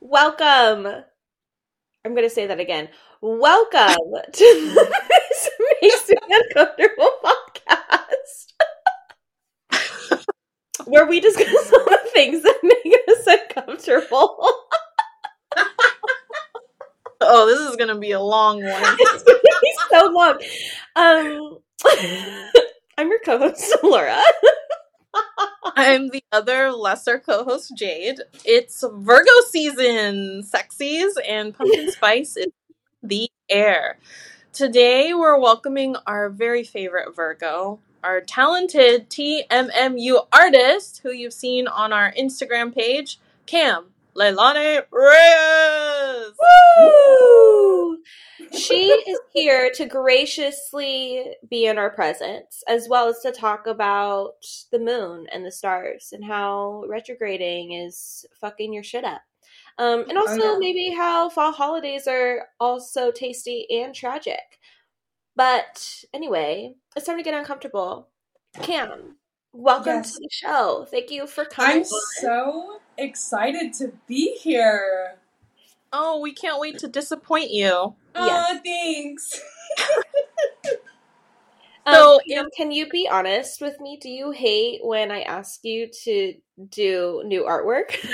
Welcome. I'm going to say that again. Welcome to Me Uncomfortable podcast, where we discuss all the things that make us uncomfortable. Oh, this is gonna be a long one. it's going to be so long. Um, I'm your co-host, Allura. I'm the other lesser co-host, Jade. It's Virgo season, sexies and pumpkin spice is the air. Today we're welcoming our very favorite Virgo, our talented TMMU artist, who you've seen on our Instagram page, Cam Leilani Reyes. Woo! She is here to graciously be in our presence, as well as to talk about the moon and the stars and how retrograding is fucking your shit up. Um, and also know. maybe how fall holidays are also tasty and tragic. But anyway, it's time to get uncomfortable. Cam, welcome Yes. to the show. Thank you for coming. I'm on. so excited to be here. Oh, we can't wait to disappoint you. Yes. Oh, thanks. Um, So, Cam, can you be honest with me? Do you hate when I ask you to do new artwork?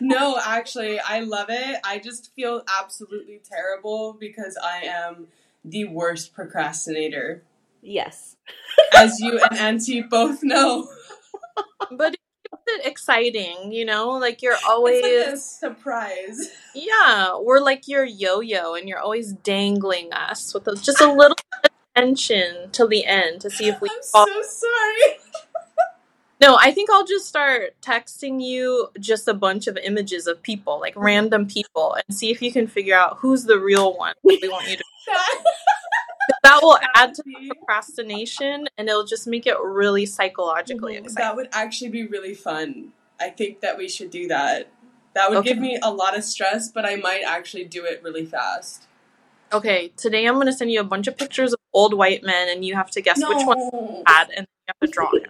no, actually, I love it. I just feel absolutely terrible because I am the worst procrastinator, yes. as you and Auntie both know. But it keeps it exciting, you know? Like you're always It's like a surprise. Yeah, we're like your yo-yo, and you're always dangling us with a, just a little attention till the end to see if we I'm fall. so sorry. No, I think I'll just start texting you just a bunch of images of people, like random people, and see if you can figure out who's the real one that we want you to. That- will add to the procrastination, and it'll just make it really psychologically Mhm, exciting. That would actually be really fun. I think that we should do that. That would Okay. give me a lot of stress, but I might actually do it really fast. Okay, today I'm gonna send you a bunch of pictures of old white men, and you have to guess which one No. bad, and you have to draw him.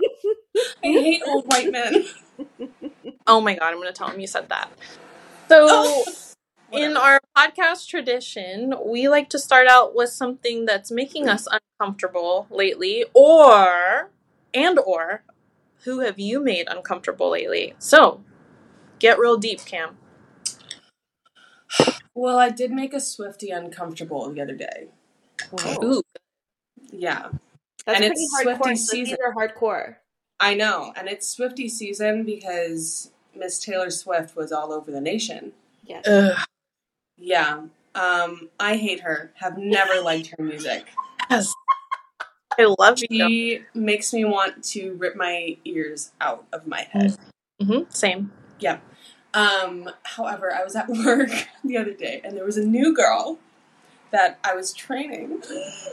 I hate old white men. Oh my god, I'm gonna tell him you said that. So, in our podcast tradition, we like to start out with something that's making us uncomfortable lately, or and or who have you made uncomfortable lately? So, get real deep, Cam. Well, I did make a Swiftie uncomfortable the other day. Ooh, Yeah, That's And pretty it's hardcore. Swiftie Swifties season. are hardcore. I know, and it's Swiftie season because Miss Taylor Swift was all over the nation. Yes. ugh, Yeah, um, I hate her. Have never liked her music. yes. I love you. She makes me want to rip my ears out of my head. hmm Same. Yeah. Um, however, I was at work the other day and there was a new girl that I was training.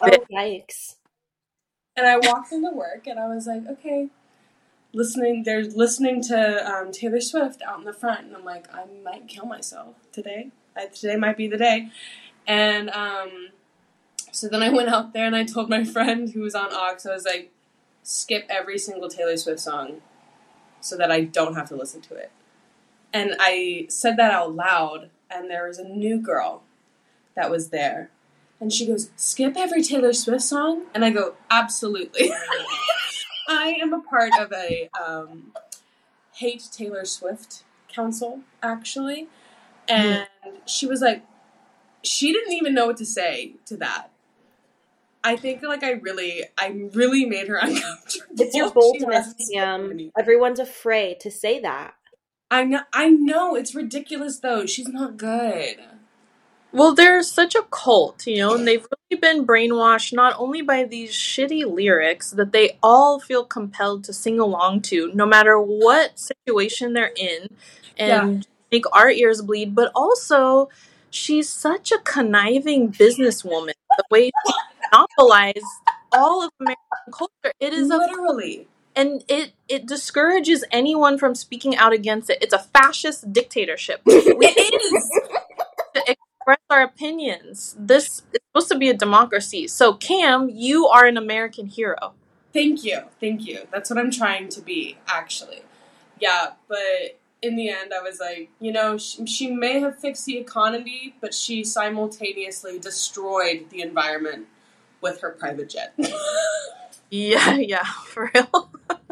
oh, yikes. And I walked into work and I was like, okay, listening, they're listening to um, Taylor Swift out in the front. And I'm like, I might kill myself today. I, today might be the day. And um, so then I went out there and I told my friend who was on aux, I was like, skip every single Taylor Swift song so that I don't have to listen to it. And I said that out loud, and there was a new girl that was there. And she goes, skip every Taylor Swift song? And I go, absolutely. I am a part of a um, hate Taylor Swift council, actually. And she was like, she didn't even know what to say to that. I think like I really, I really made her uncomfortable. It's your boldness, Cam. any- Everyone's afraid to say that. I know, I know, it's ridiculous though. She's not good. Well, they're such a cult, you know, and they've really been brainwashed not only by these shitty lyrics that they all feel compelled to sing along to, no matter what situation they're in, and make our ears bleed, but also she's such a conniving businesswoman. the way she monopolized all of American culture. It is a Literally. and it it discourages anyone from speaking out against it. It's a fascist dictatorship. It is. Express our opinions. This is supposed to be a democracy. So Cam, you are an American hero. Thank you. Thank you. That's what I'm trying to be, actually. Yeah, but in the end, I was like, you know, she, she may have fixed the economy, but she simultaneously destroyed the environment with her private jet. Yeah, yeah, for real.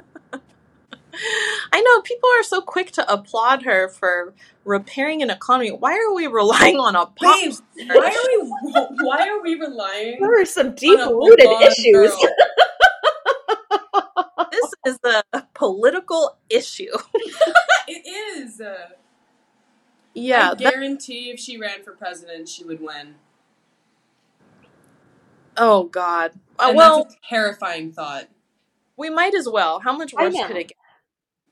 I know people are so quick to applaud her for repairing an economy. Why are we relying on a pop Babe, star? why are we why are we relying There are some deep-rooted issues. This is a political issue. It is. Uh, Yeah, I that, guarantee if she ran for president, she would win. oh god. Uh, And well, that's a terrifying thought. we might as well. How much worse could it get?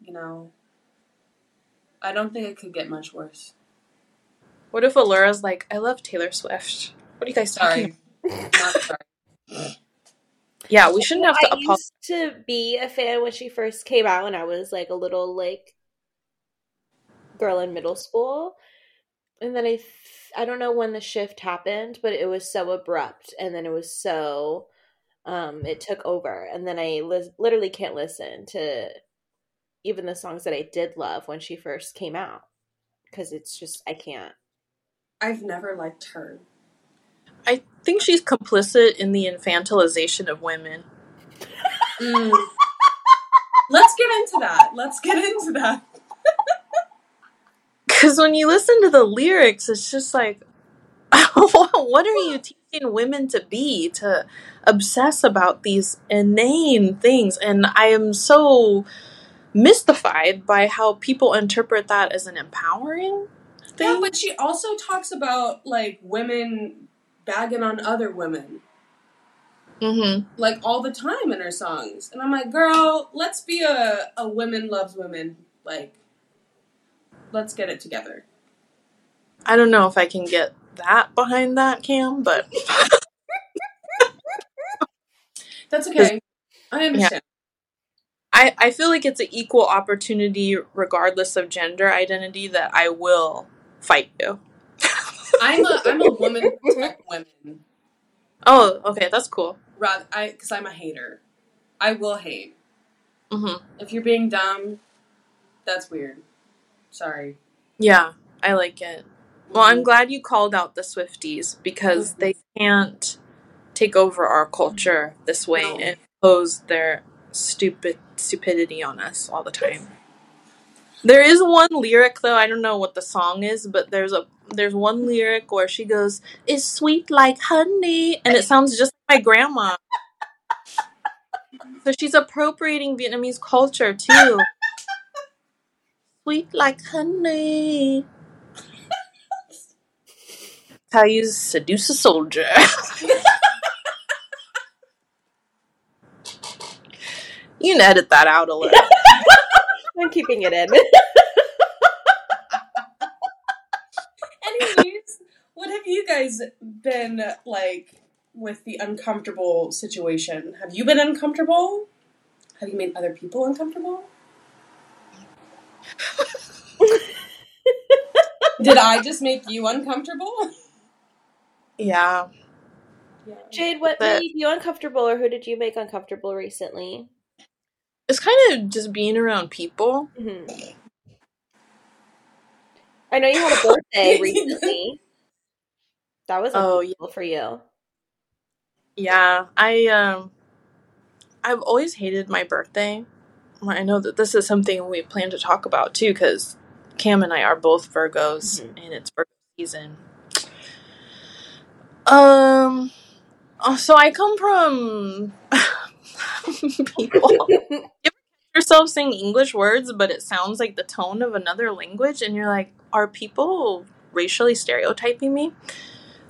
You know, I don't think it could get much worse. What if Allura's like, I love Taylor Swift? What are you guys talking Sorry, about? sorry. Yeah, we shouldn't have to I apologize. used to be a fan when she first came out, and I was like a little like girl in middle school. And then I, th- I don't know when the shift happened, but it was so abrupt, and then it was so, um, it took over, and then I li- literally can't listen to even the songs that I did love when she first came out because it's just I can't. I've never liked her. I think she's complicit in the infantilization of women. Mm. Let's get into that. Let's get into that. Because when you listen to the lyrics, it's just like, what are you teaching women to be? To obsess about these inane things. And I am so mystified by how people interpret that as an empowering thing. Yeah, but she also talks about like women bagging on other women Mm-hmm. like all the time in her songs, and I'm like, girl, let's be a a women loves women. Like, let's get it together. I don't know if I can get that behind that, Cam, but That's okay. I understand. I, I feel like it's an equal opportunity, regardless of gender identity, that I will fight you. I'm a I'm a woman protect women. Oh, okay, that's cool. Rather, I because I'm a hater. I will hate hmm if you're being dumb. That's weird. Sorry. Yeah, I like it. Well, I'm glad you called out the Swifties because they can't take over our culture this way No. and impose their stupid stupidity on us all the time. There is one lyric though, I don't know what the song is, but there's a there's one lyric where she goes, "It's sweet like honey," and it sounds just like my grandma. So she's appropriating Vietnamese culture too. Sweet like honey. How you seduce a soldier. you can edit that out a little. I'm keeping it in. Anyways, what have you guys been like with the uncomfortable situation? Have you been uncomfortable? Have you made other people uncomfortable? Did I just make you uncomfortable? Yeah. Yeah. Jade, what But- made you uncomfortable, or who did you make uncomfortable recently? It's kind of just being around people. hmm I know you had a birthday recently. That was Oh, uncomfortable for you. Yeah, I um I've always hated my birthday. I know that this is something we plan to talk about too cuz Cam and I are both Virgos Mhm. and it's Virgo season. Um so I come from people yourself saying English words but it sounds like the tone of another language and you're like are people racially stereotyping me?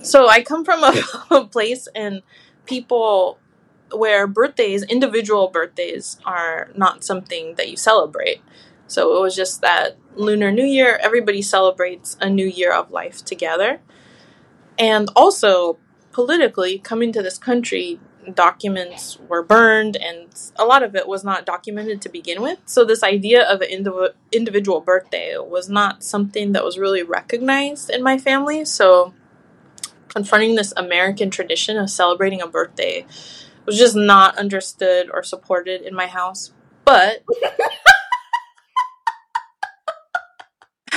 So I come from a, a place and people where birthdays, individual birthdays, are not something that you celebrate. So it was just that Lunar New Year, everybody celebrates a new year of life together. And also, politically, coming to this country, documents were burned and a lot of it was not documented to begin with. So, this idea of an indiv- individual birthday was not something that was really recognized in my family. So, confronting this American tradition of celebrating a birthday was just not understood or supported in my house. But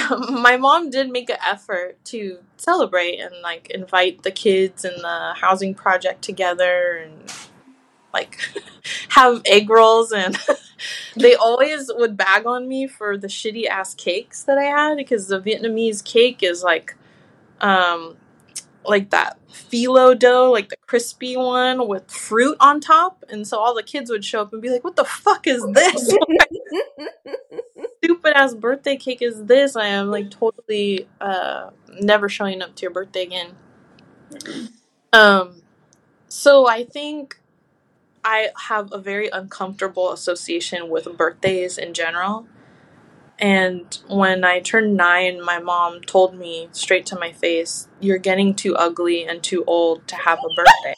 my mom did make an effort to celebrate and like invite the kids and the housing project together and like have egg rolls and they always would bag on me for the shitty ass cakes that I had because the Vietnamese cake is like um like that phyllo dough, like the crispy one with fruit on top. And so all the kids would show up and be like, What the fuck is this? stupid ass birthday cake is this? I am like totally uh never showing up to your birthday again. Um so I think I have a very uncomfortable association with birthdays in general. And when I turned nine, my mom told me straight to my face, You're getting too ugly and too old to have a birthday.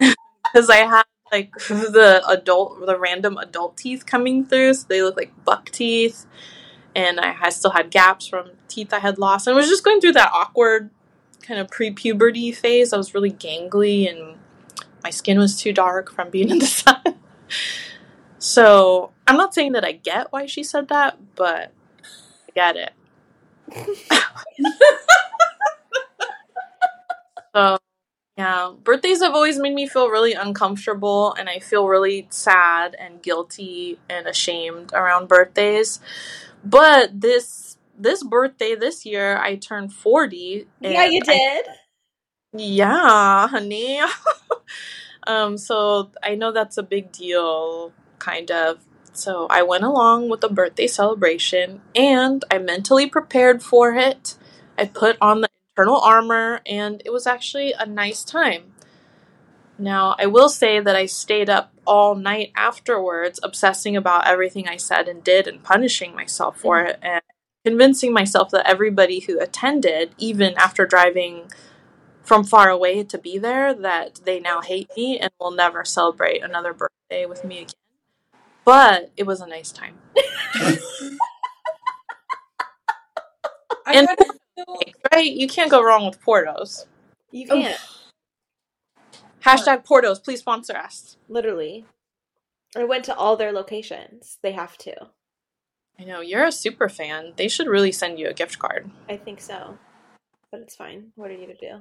Because I had like the adult, the random adult teeth coming through. So they look like buck teeth. And I, I still had gaps from teeth I had lost. And I was just going through that awkward kind of pre puberty phase. I was really gangly and my skin was too dark from being in the sun. So I'm not saying that I get why she said that, but I get it. so yeah, birthdays have always made me feel really uncomfortable, and I feel really sad and guilty and ashamed around birthdays. But this this birthday this year, I turned forty. yeah, you and I did. yeah, honey. um, so I know that's a big deal, kind of. So I went along with the birthday celebration and I mentally prepared for it. I put on the internal armor and it was actually a nice time. Now, I will say that I stayed up all night afterwards, obsessing about everything I said and did and punishing myself for mm-hmm. it and convincing myself that everybody who attended, even after driving from far away to be there that they now hate me and will never celebrate another birthday with me again. But it was a nice time. And feel right? You can't go wrong with Portos. You Oh. can't. Hashtag Portos, please sponsor us. Literally. I went to all their locations. They have to. I know you're a super fan. They should really send you a gift card. I think so. But it's fine. What are you to do?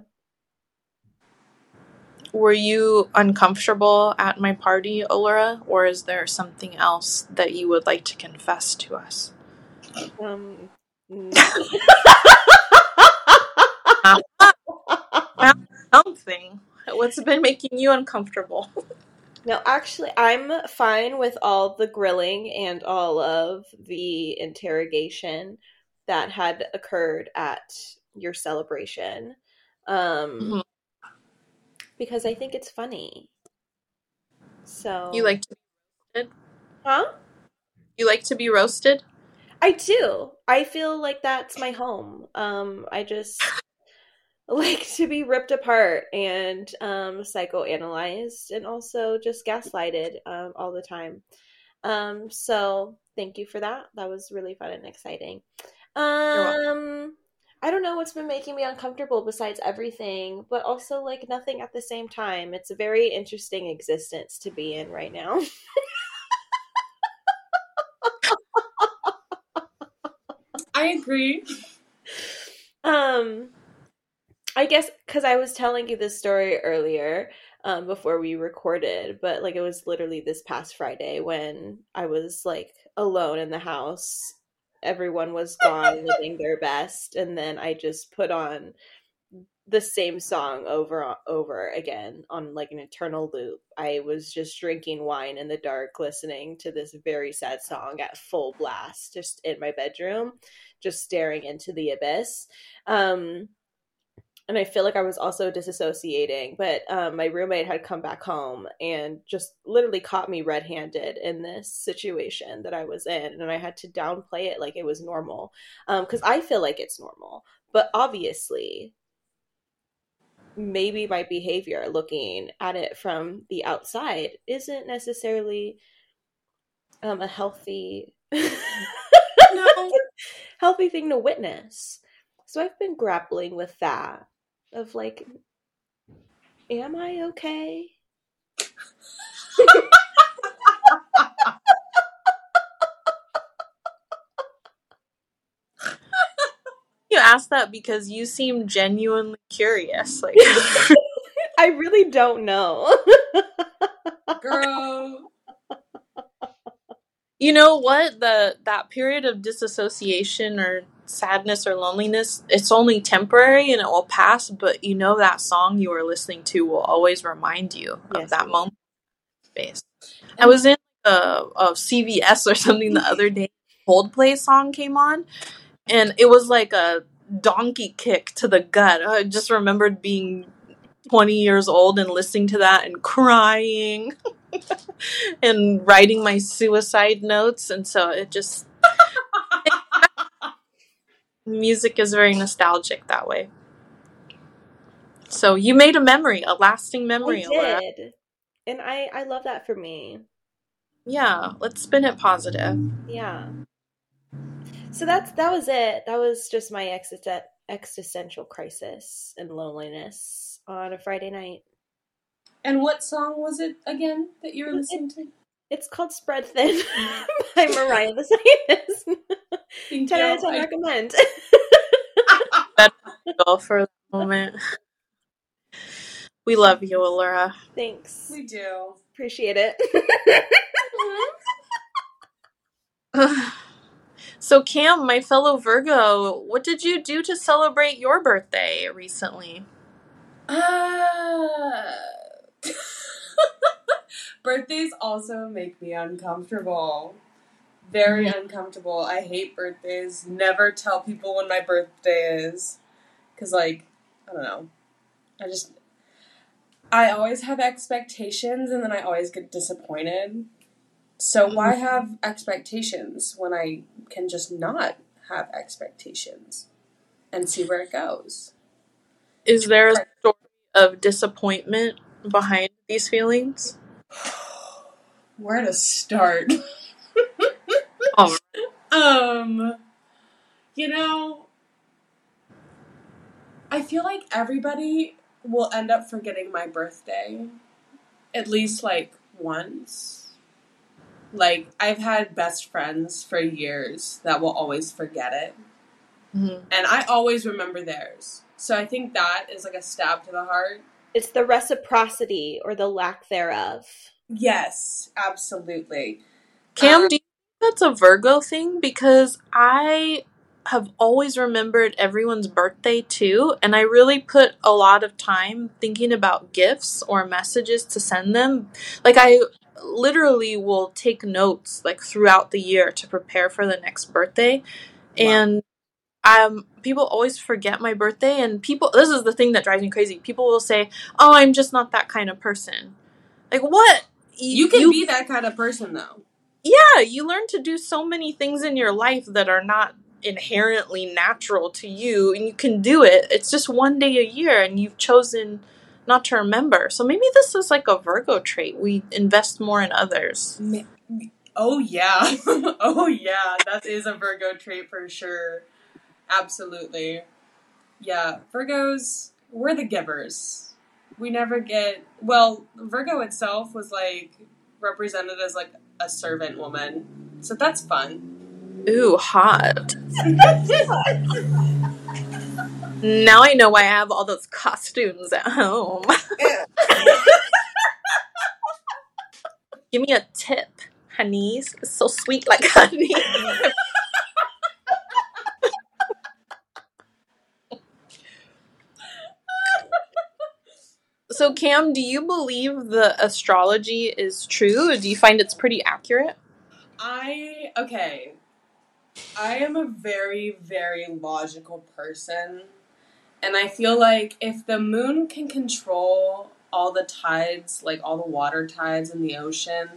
Were you uncomfortable at my party, Allura, or is there something else that you would like to confess to us? Um. Something. What's been making you uncomfortable? No, actually, I'm fine with all the grilling and all of the interrogation that had occurred at your celebration. Um, Mhm. Because I think it's funny. So You like to huh? you like to be roasted? I do. I feel like that's my home. Um, I just like to be ripped apart and um, psychoanalyzed and also just gaslighted um, all the time. Um, so thank you for that. That was really fun and exciting. Um, I don't know what's been making me uncomfortable besides everything, but also like nothing at the same time. It's a very interesting existence to be in right now. I agree. Um, I guess because I was telling you this story earlier, um, before we recorded, but like it was literally this past Friday when I was like alone in the house. Everyone was gone living their best, and then I just put on the same song over over again on like an eternal loop. I was just drinking wine in the dark, listening to this very sad song at full blast, just in my bedroom, just staring into the abyss. Um, and I feel like I was also disassociating, but um, my roommate had come back home and just literally caught me red handed in this situation that I was in. And I had to downplay it like it was normal because I feel like it's normal. But obviously, maybe my behavior looking at it from the outside isn't necessarily um, a healthy No. healthy thing to witness. So I've been grappling with that of like am I okay? You asked that because you seem genuinely curious. Like, I really don't know. Girl. you know what? The that period of disassociation or sadness or loneliness, it's only temporary and it will pass. But you know that song you were listening to will always remind you of that moment. Space. I was in uh, a, a CVS or something the other day. Coldplay song came on, and it was like a donkey kick to the gut. I just remembered being 20 years old and listening to that and crying and writing my suicide notes. And so it just, music is very nostalgic that way. So you made a memory, a lasting memory. I Allura. did. And I I love that for me. Yeah, let's spin it positive. Yeah. So that's that was it. That was just my existen- existential crisis and loneliness on a Friday night. And what song was it again that you were listening to? It's called Spread Thin by Mariah the Scientist. Thank 10 out of 10 I- recommend. Go for the moment. We love you, Allura. Thanks. we do. Appreciate it. so, Cam, my fellow Virgo, what did you do to celebrate your birthday recently? Ah. Birthdays also make me uncomfortable. Very mm-hmm. uncomfortable. I hate birthdays. Never tell people when my birthday is. Because, like, I don't know. I just. I always have expectations and then I always get disappointed. So, why mm-hmm. have expectations when I can just not have expectations and see where it goes? Is there a story of disappointment behind these feelings? Where to start? Um, you know, I feel like everybody will end up forgetting my birthday at least like once. Like, I've had best friends for years that will always forget it, mhm. and I always remember theirs. So I think that is like a stab to the heart. It's the reciprocity or the lack thereof. Yes, absolutely. Cam, Um, do you think that's a Virgo thing? Because I have always remembered everyone's birthday too, and I really put a lot of time thinking about gifts or messages to send them. Like, I literally will take notes like throughout the year to prepare for the next birthday. Wow. And um people always forget my birthday and people this is the thing that drives me crazy. People will say, "Oh, I'm just not that kind of person." Like, what? You can be that kind of person, though. yeah, you learn to do so many things in your life that are not inherently natural to you, and you can do it. It's just one day a year, and you've chosen not to remember. So maybe this is like a Virgo trait. We invest more in others. Oh yeah. oh yeah. That is a Virgo trait for sure. Absolutely. Yeah. Virgos, we're the givers. We never get well, Virgo itself was like represented as like a servant woman. So that's fun. Ooh, hot. Now I know why I have all those costumes at home. Give me a tip, honeys. It's so sweet like honey. so, Cam, do you believe the astrology is true? Do you find it's pretty accurate? I okay. I am a very, very logical person. And I feel like if the moon can control all the tides, like all the water tides in the ocean,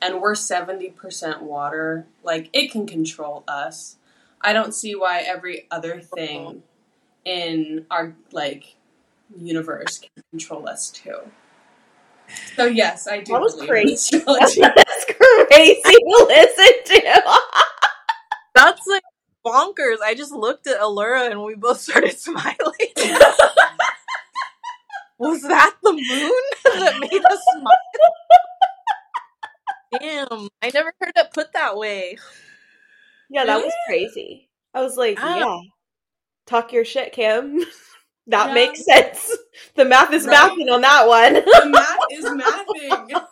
and we're 70% water, like it can control us. I don't see why every other thing in our like universe can control us too. So yes, I do. That was crazy. That's crazy to listen to. That's like bonkers. I just looked at Allura and we both started smiling. Was that the moon that made us smile? Damn, I never heard it put that way. Yeah, that was crazy. I was like, Ah. yeah, talk your shit, Kim. That Yeah. makes sense. The math is Right. mathing on that one. the math is mathing.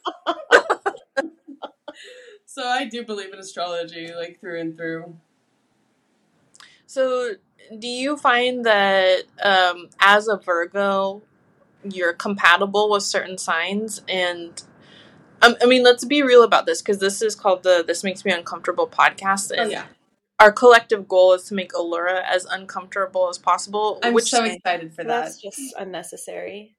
so I do believe in astrology, like through and through. So, do you find that um, as a Virgo, you're compatible with certain signs? And um, I mean, let's be real about this because this is called the "This Makes Me Uncomfortable" podcast, Oh and yeah, our collective goal is to make Allura as uncomfortable as possible. I'm which so sign- excited for that. That's just unnecessary.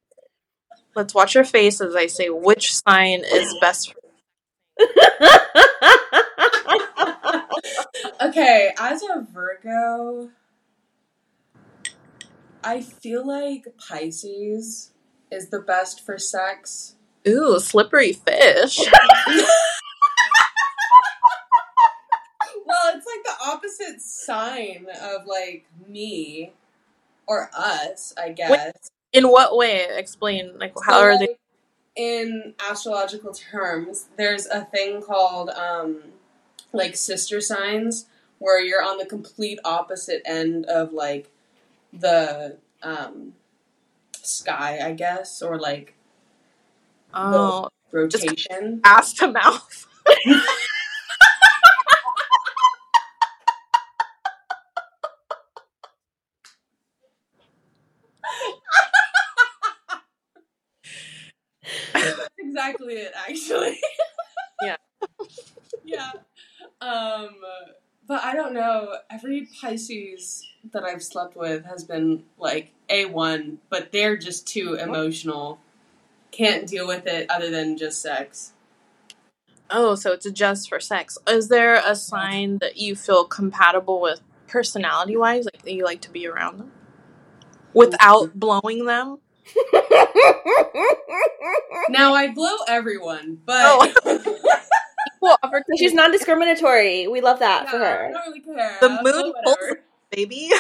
let's watch your face as I say which sign is best. For- okay, as a Virgo, I feel like Pisces is the best for sex. Ooh, slippery fish. Well, it's like the opposite sign of like me or us, I guess. In what way? Explain. Like, how So, are they? In astrological terms, there's a thing called um, like sister signs, where you're on the complete opposite end of like the um, sky, I guess, or like Oh, rotation. ass to mouth. exactly it, actually. Yeah. yeah. Um, but I don't know. Every Pisces that I've slept with has been like A1, but they're just too emotional. Can't deal with it other than just sex. Oh, so it's just for sex. Is there a sign that you feel compatible with personality wise? Like that you like to be around them? Without blowing them? Now, I blow everyone, but. Equal opportunity, She's non-discriminatory. We love that for Yeah, I her. don't really care. The I'll moon blow pulls baby.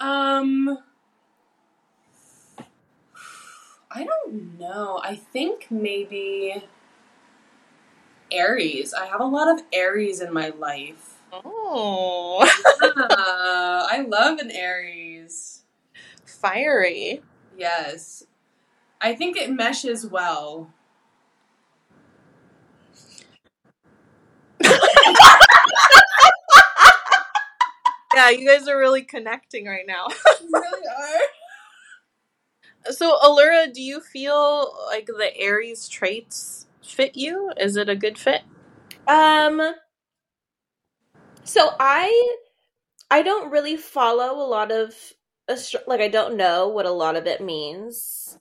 Um, I don't know. I think maybe Aries. I have a lot of Aries in my life. Oh, Ah, I love an Aries. Fiery. Yes. I think it meshes well. Yeah, you guys are really connecting right now. You really are. So, Allura, do you feel like the Aries traits fit you? Is it a good fit? Um so I I don't really follow a lot of astro- like I don't know what a lot of it means.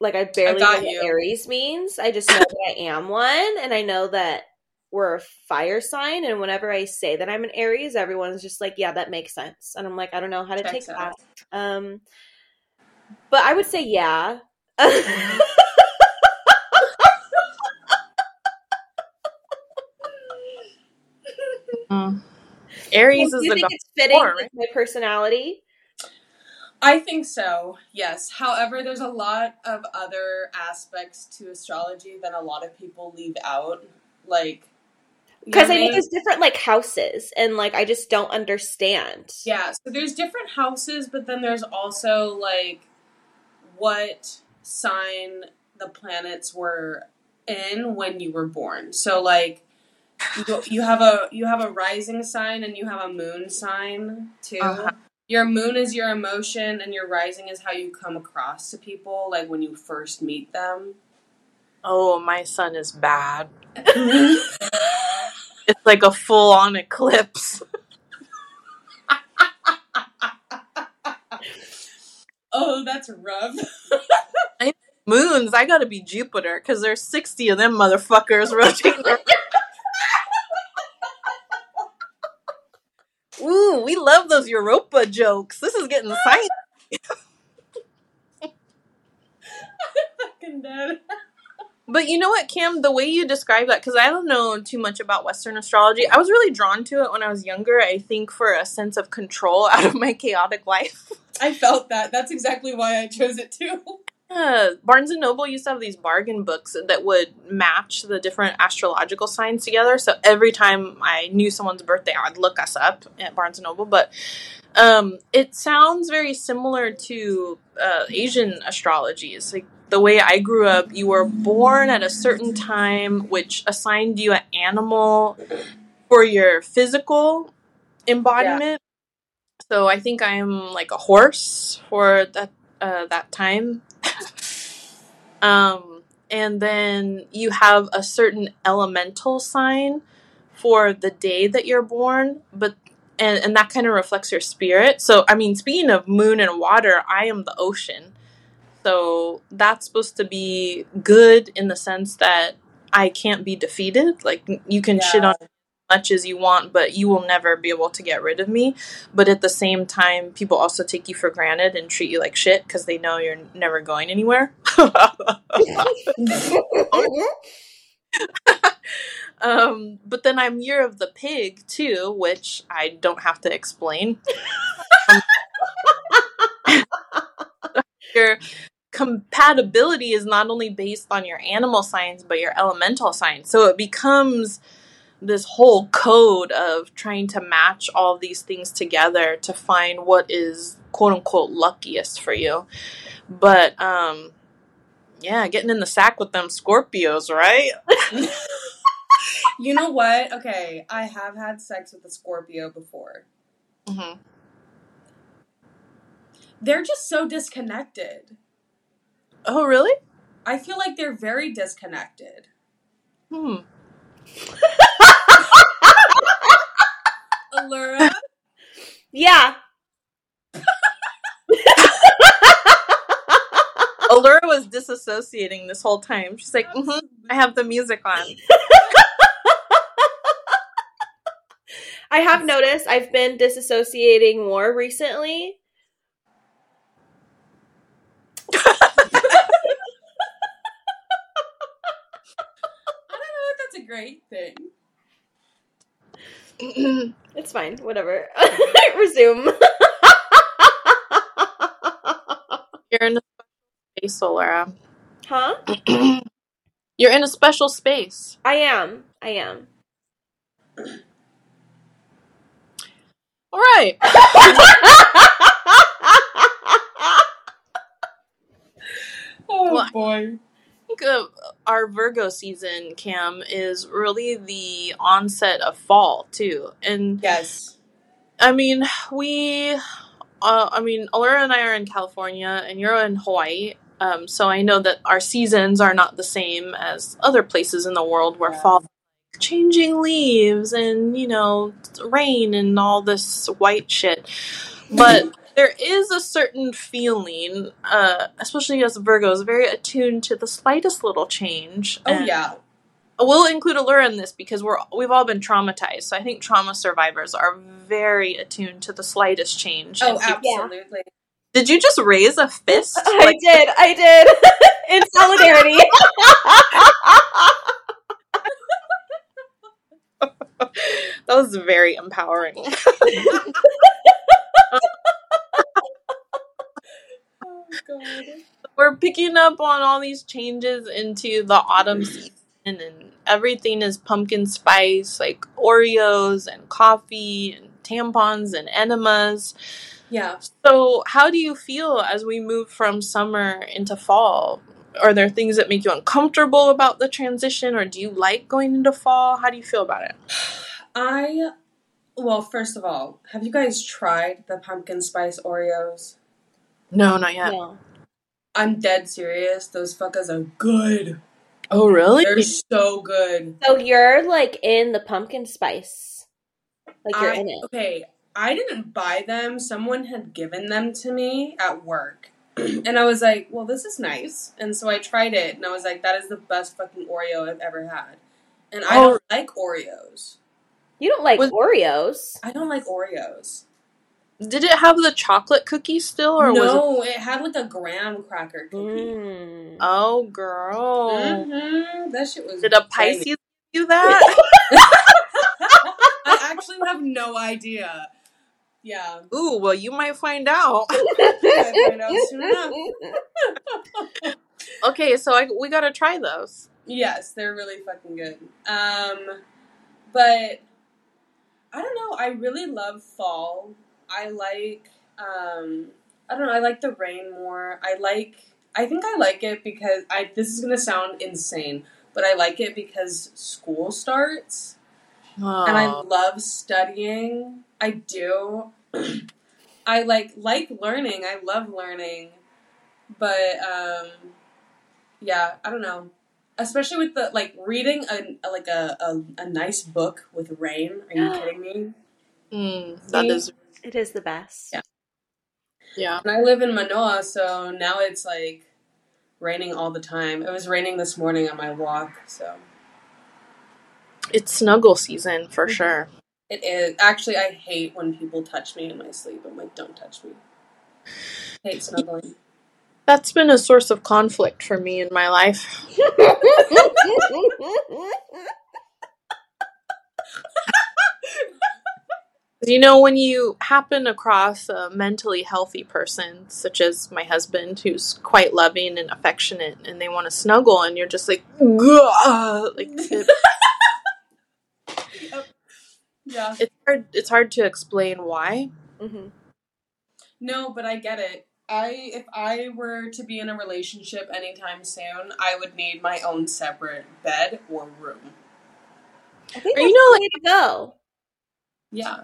Like I barely know got what you. Aries means. I just know that I am one and I know that we're a fire sign and whenever I say that I'm an Aries, everyone's just like, "Yeah, that makes sense." And I'm like, "I don't know how to Checks take out. that." Um but I would say yeah. Aries do is you the think god. it's fitting war, with my personality? I think so, yes. However, there's a lot of other aspects to astrology that a lot of people leave out. Like, Because I know know there's different like houses, and like I just don't understand. Yeah, so there's different houses, but then there's also like what sign the planets were in when you were born. So like you, go, you have a you have a rising sign and you have a moon sign too. Uh-huh. Your moon is your emotion and your rising is how you come across to people like when you first meet them. Oh, my sun is bad. It's like a full on eclipse. oh, that's rough. Moons, I gotta be Jupiter because there's 60 of them motherfuckers rotating around. we love those Europa jokes. This is getting science. Fucking dead. But you know what, Kim? The way you describe that, because I don't know too much about Western astrology, I was really drawn to it when I was younger. I think for a sense of control out of my chaotic life. I felt that. That's exactly why I chose it too. Uh, Barnes and Noble used to have these bargain books that would match the different astrological signs together. So every time I knew someone's birthday, I would look us up at Barnes and Noble. But um, it sounds very similar to uh, Asian astrology. It's like the way I grew up, you were born at a certain time, which assigned you an animal for your physical embodiment. So I think I'm like a horse for that uh, that time. Um, and then you have a certain elemental sign for the day that you're born, but and and that kind of reflects your spirit. So I mean, speaking of moon and water, I am the ocean. So that's supposed to be good in the sense that I can't be defeated. Like you can shit on much as you want, but you will never be able to get rid of me. But at the same time, people also take you for granted and treat you like shit because they know you're never going anywhere. um, but then I'm year of the pig too, which I don't have to explain. your compatibility is not only based on your animal signs but your elemental signs. So it becomes this whole code of trying to match all these things together to find what is quote unquote luckiest for you. But um yeah, getting in the sack with them Scorpios, right? You know what? Okay, I have had sex with a Scorpio before. hmm They're just so disconnected. Oh, really? I feel like they're very disconnected. Hmm. Allura? yeah. Allura was disassociating this whole time. She's like, hmm I have the music on. I have noticed I've been disassociating more recently. I don't know if that's a great thing. It's fine. Whatever. Resume. You're in a space, Allura. huh? You're in a special space. I am. I am. All right. Oh Well, boy. Think uh, our Virgo season, Cam, is really the onset of fall too. And Yes. I mean, we, uh, I mean, Allura and I are in California, and you're in Hawaii. Um, so I know that our seasons are not the same as other places in the world where Yeah. fall changing leaves and you know rain and all this white shit but there is a certain feeling uh especially as virgos very attuned to the slightest little change Oh and yeah. we'll include allura in this because we're we've all been traumatized so i think trauma survivors are very attuned to the slightest change Oh, And people- absolutely. did you just raise a fist I Like, did. I did. In solidarity. that was very empowering Oh god. we're picking up on all these changes into the autumn mm. season and everything is pumpkin spice like oreos and coffee and tampons and enemas. Yeah. so how do you feel as we move from summer into fall? Are there things that make you uncomfortable about the transition or do you like going into fall? How do you feel about it? I well, first of all, have you guys tried the pumpkin spice Oreos? no not yet No. I'm dead serious. Those fuckers are good. oh really They're so good. So you're like in the pumpkin spice. Like you're I- in it. Okay, I didn't buy them. Someone had given them to me at work. and I was like, well, this is nice. And so I tried it and I was like, that is the best fucking Oreo I've ever had. And I Oh. don't like Oreos. You don't like Was- Oreos. I don't like Oreos. Did it have the chocolate cookie still, or was it? no, it had like a graham cracker cookie. Mm. Oh, girl. hmm That shit was. Did a banging. Pisces do that? I actually have no idea. Yeah, Ooh, well, you might find out. I find out soon. Okay, so I, we gotta try those. Yes, they're really fucking good. Um, but I don't know. I really love fall. I like. Um, I don't know. I like the rain more. I like. I think I like it because I. This is gonna sound insane, but I like it because school starts. and I love studying. I do. I like like learning. I love learning, but um, yeah, I don't know. Especially with the like reading a like a, a, a nice book with rain. Are you kidding me? Mm, that See? is, It is the best. Yeah. yeah. And I live in Manoa, so now it's like raining all the time. It was raining this morning on my walk, so It's snuggle season for sure. it is. Actually, I hate when people touch me in my sleep. I'm like, don't touch me. hate snuggling. That's been a source of conflict for me in my life. You know, when you happen across a mentally healthy person, such as my husband, who's quite loving and affectionate, and they want to snuggle, and you're just like, "Gah!" like it, Yeah. it's hard. It's hard to explain why. Mhm. No, but I get it. I if I were to be in a relationship anytime soon, I would need my own separate bed or room. I think Or, that's you know, the way to go. Yeah.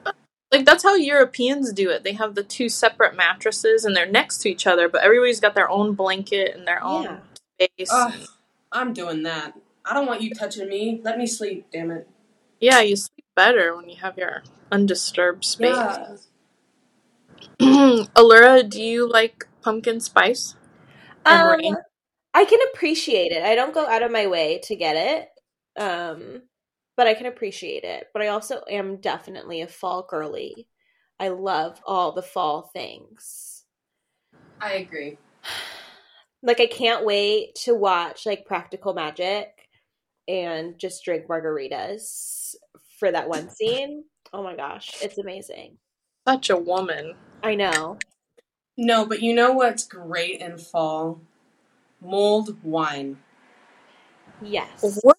Like that's how Europeans do it. They have the two separate mattresses, and they're next to each other, but everybody's got their own blanket and their own Yeah. space. Ugh, I'm doing that. I don't want you touching me. Let me sleep, damn it. Yeah, you sleep better when you have your undisturbed space. Yeah. Allura, do you like pumpkin spice? Um. I can appreciate it. I don't go out of my way to get it. Um, but I can appreciate it. But I also am definitely a fall girly. I love all the fall things. I agree. Like I can't wait to watch like Practical Magic and just drink margaritas for that one scene. Oh my gosh, it's amazing. Such a woman. I know. No, but you know what's great in fall? Mulled wine. Yes. What?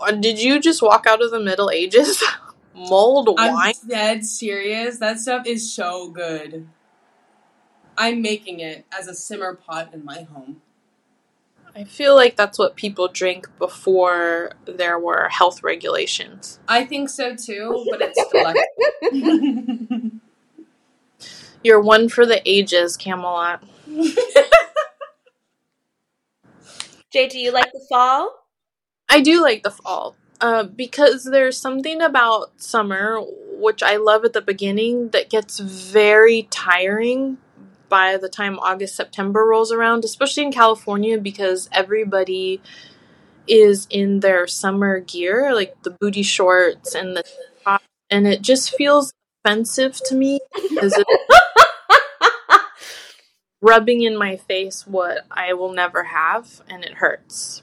uh, Did you just walk out of the Middle Ages? Mulled I'm wine? dead serious. That stuff is so good. I'm making it as a simmer pot in my home. I feel like that's what people drink before there were health regulations. I think so too, but it's delectable. You're one for the ages, Camelot. Jay, do you like the fall? I do like the fall uh, because there's something about summer, which I love at the beginning, that gets very tiring by the time August, September rolls around, especially in California because everybody is in their summer gear, like the booty shorts and the top, and it just feels offensive to me because rubbing in my face what I will never have, and it hurts.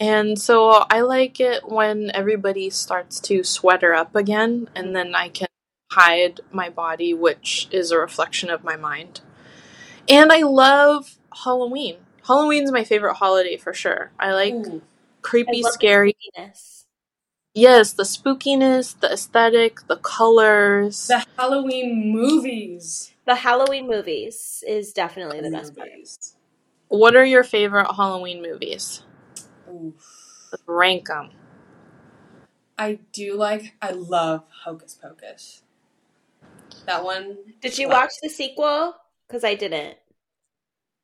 And so I like it when everybody starts to sweater up again, and then I can hide my body, which is a reflection of my mind. And I love Halloween. Halloween's my favorite holiday for sure. I like Ooh. creepy, I scary. spookiness. Yes, the spookiness, the aesthetic, the colors. The Halloween movies. The Halloween movies is definitely the best part. Movies. What are your favorite Halloween movies? Oof. Let's rank them. I do like. I love Hocus Pocus. That one. Did you slaps. watch the sequel? Because I didn't.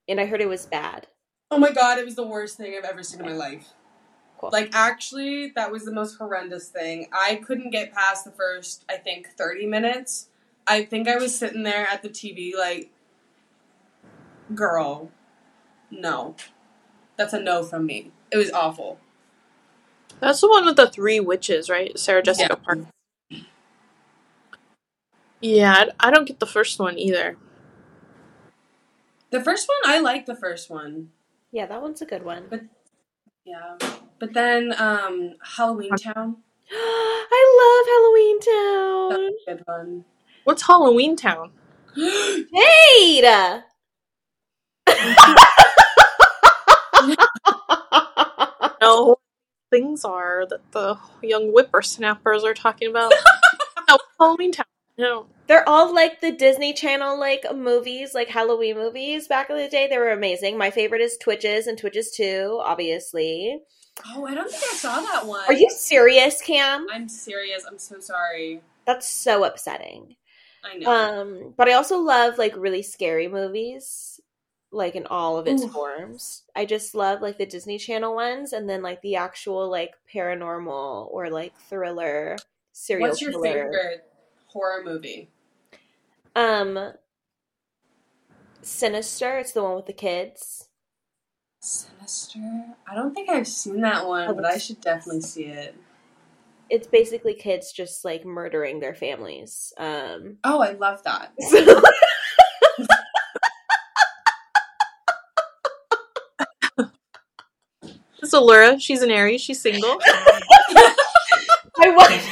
And I heard it was bad. Oh my god! It was the worst thing I've ever seen in my life. Cool. Like actually, that was the most horrendous thing. I couldn't get past the first, I think, thirty minutes. I think I was sitting there at the TV like, girl, no, that's a no from me. It was awful. That's the one with the three witches, right? Sarah Jessica Yeah. Parker. Yeah, I- I don't get the first one either. The first one, I like the first one. Yeah, that one's a good one. But yeah. But then um Halloween Town, I love Halloween Town. good one. What's Halloween Town? Jade! No, things are that the young whippersnappers are talking about. no, Halloween Town. No. They're all like the Disney Channel like movies, like Halloween movies back in the day. They were amazing. My favorite is Twitches and Twitches 2, obviously. Oh, I don't think I saw that one. Are you serious, Cam? I'm serious. I'm so sorry. That's so upsetting. I know. Um, but I also love like really scary movies, like in all of its Ooh. forms. I just love like the Disney Channel ones, and then like the actual like paranormal or like thriller serial What's your killer. favorite horror movie? Um, Sinister. It's the one with the kids. Sinister. I don't think I've seen that one, Oh, but I should definitely see it. It's basically kids just like murdering their families. Um, Oh, I love that. so- This is Allura. She's an Aries. She's single. I watched.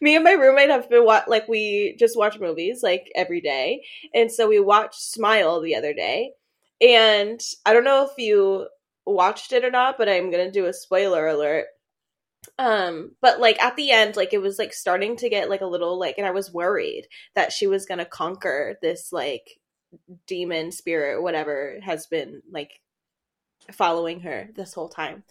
Me and my roommate have been wa- like we just watch movies like every day, and so we watched Smile the other day, and I don't know if you watched it or not, but I'm gonna do a spoiler alert. Um, but like at the end, like it was like starting to get like a little like, and I was worried that she was gonna conquer this like demon spirit, whatever has been like following her this whole time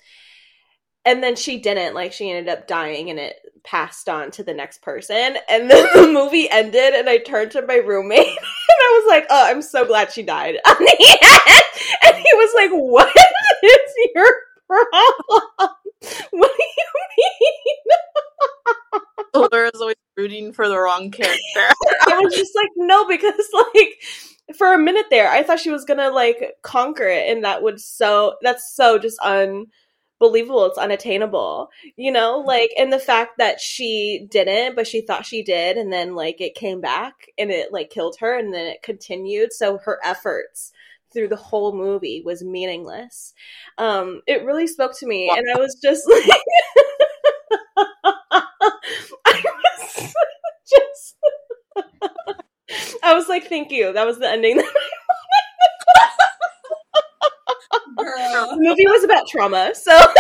and then she didn't like she ended up dying and it passed on to the next person. And then the movie ended and i turned to my roommate and i was like oh i'm so glad she died. On the end. And he was like what is your problem? What do you mean? Allura's always rooting for the wrong character. i was just like no because like for a minute there i thought she was gonna like conquer it and that would so that's so just unbelievable it's unattainable you know like and the fact that she didn't but she thought she did and then like it came back and it like killed her and then it continued so her efforts through the whole movie was meaningless um it really spoke to me and i was just like i was just I was like, thank you. That was the ending. The movie was about trauma, so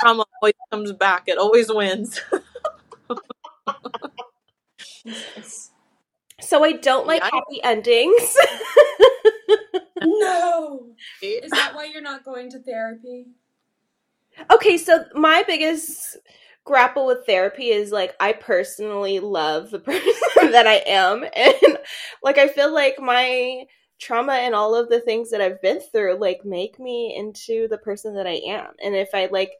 Trauma always comes back. It always wins. so I don't like Yeah. happy endings. no. Is that why you're not going to therapy? okay, so my biggest grapple with therapy is like I personally love the person that I am and like I feel like my trauma and all of the things that I've been through like make me into the person that I am. And if I like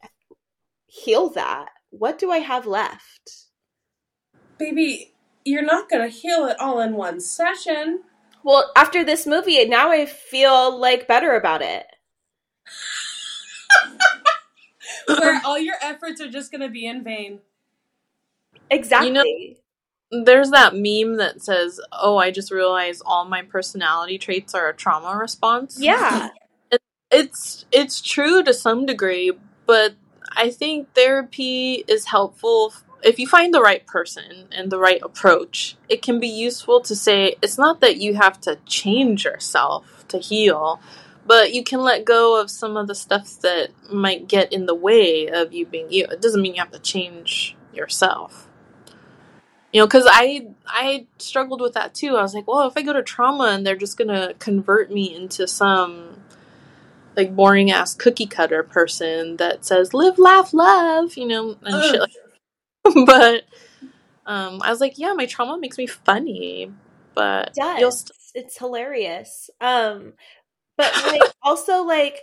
heal that, what do I have left? Baby, you're not going to heal it all in one session. Well, after this movie, now I feel like better about it. Where all your efforts are just going to be in vain. Exactly. There's that meme that says, "Oh, I just realized all my personality traits are a trauma response." yeah. it's it's true to some degree, but I think therapy is helpful if you find the right person and the right approach. It can be useful to say it's not that you have to change yourself to heal, but you can let go of some of the stuff that might get in the way of you being you. It doesn't mean you have to change yourself. You know, because I I struggled with that too. I was like, well, if I go to trauma and they're just gonna convert me into some like boring ass cookie cutter person that says live, laugh, love, you know, and shit. Like, but um, I was like, yeah, my trauma makes me funny, but It st- it's hilarious. Um but like also like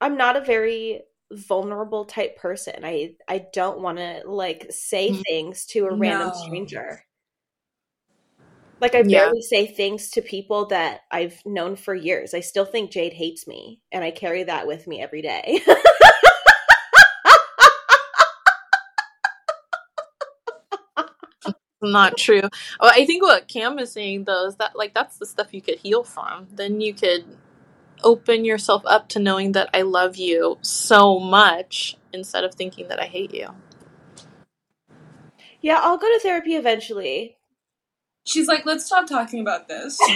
I'm not a very vulnerable type person. I I don't want to like say Mhm. things to a random No. stranger. Like I Yeah. barely say things to people that I've known for years. I still think Jade hates me and I carry that with me every day. not true. Oh, I think what Cam is saying though is that like that's the stuff you could heal from. Then you could open yourself up to knowing that I love you so much instead of thinking that I hate you. Yeah, I'll go to therapy eventually. She's like, let's stop talking about this.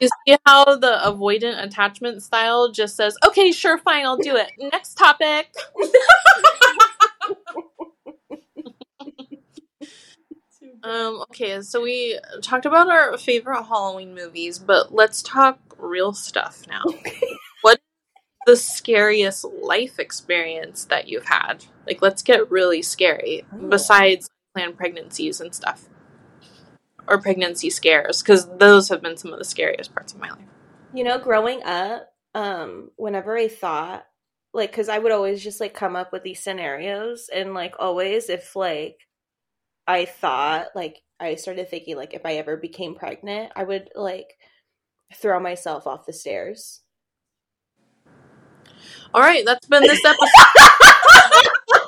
You see how the avoidant attachment style just says, "Okay, sure, fine, I'll do it." Next topic. Um, okay, so we talked about our favorite Halloween movies, but let's talk real stuff now. what the scariest life experience that you've had? Like, let's get really scary, Oh. besides planned pregnancies and stuff. Or pregnancy scares, because those have been some of the scariest parts of my life. You know, growing up, um, whenever I thought, like, because I would always just like come up with these scenarios, and like always, if like I thought, like, I started thinking, like, if I ever became pregnant, I would like throw myself off the stairs. All right, that's been this episode.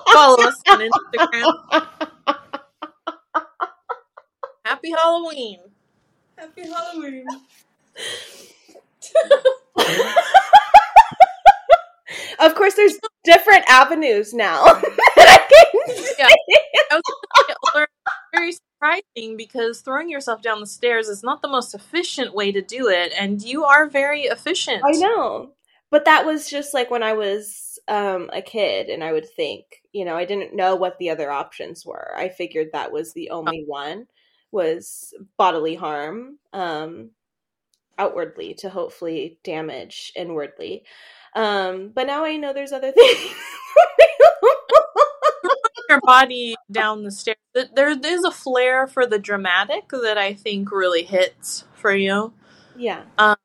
Follow us on Instagram. Happy Halloween. Happy Halloween. Of course, there's different avenues now that I can Yeah. I was gonna say, it's very surprising because throwing yourself down the stairs is not the most efficient way to do it, and you are very efficient. I know. But that was just like when I was um, a kid and I would think, you know, I didn't know what the other options were. I figured that was the only one was bodily harm um, outwardly to hopefully damage inwardly. Um, but now I know there's other things. Your body down the stairs. There is a flair for the dramatic that I think really hits for you. yeah. Um,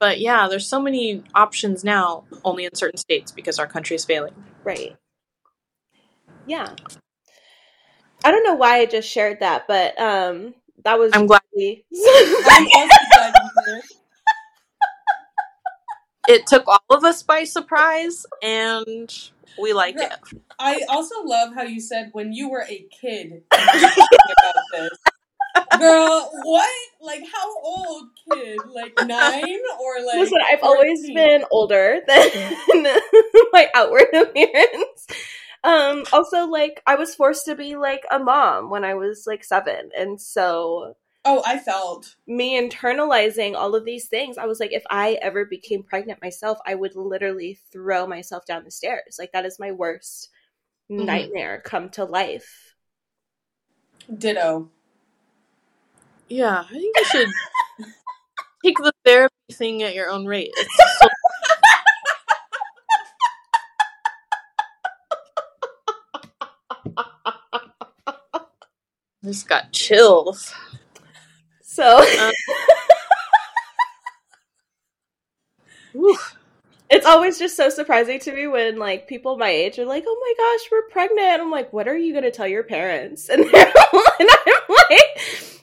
But yeah, there's so many options now, only in certain states because our country is failing. Right. Yeah. I don't know why I just shared that, but um that was I'm glad really- I'm also glad you did. It took all of us by surprise, and we liked it. I also love how you said when you were a kid you were about this. Girl, what? Like how old kid? Like nine or like Listen, I've always been older than my outward appearance. Um also like I was forced to be like a mom when I was like 7 and so Oh, I felt. me internalizing all of these things, I was like, if I ever became pregnant myself, I would literally throw myself down the stairs. Like that is my worst Mhm. nightmare come to life. Ditto. Yeah, I think you should take the therapy thing at your own rate. It's so- just got chills. So Um, it's always just so surprising to me when like people my age are like, "Oh my gosh, we're pregnant." I'm like, "What are you going to tell your parents?" And they're and I'm like,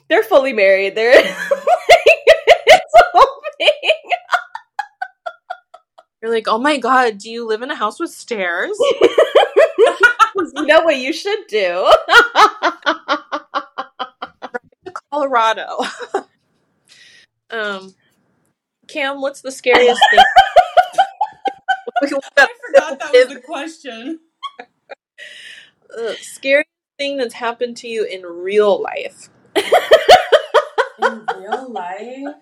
"They're fully married. They're it's a whole thing." You're like, oh my god, do you live in a house with stairs? you know what you should do? Colorado. um, Cam, what's the scariest thing? I forgot that was the question. the scariest thing that's happened to you in real life. In real life.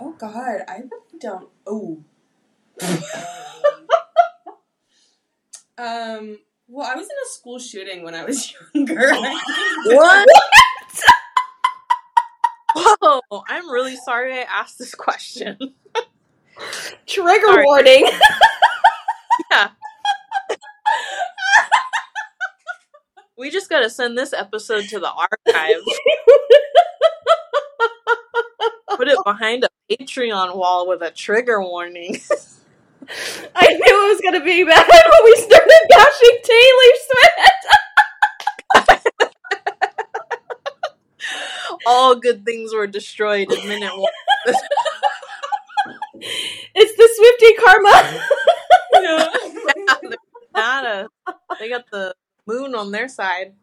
Oh God, I really don't. Oh. um. Well, I was in a school shooting when I was younger. Oh, what? Whoa, I'm really sorry I asked this question. Trigger Sorry. warning. Yeah. we just gotta send this episode to the archive. Put it behind a Patreon wall with a trigger warning. I knew it was going to be bad when we started bashing Taylor Swift. All good things were destroyed in minute one. It's the Swiftie karma. yeah. Nada. got the moon on their side.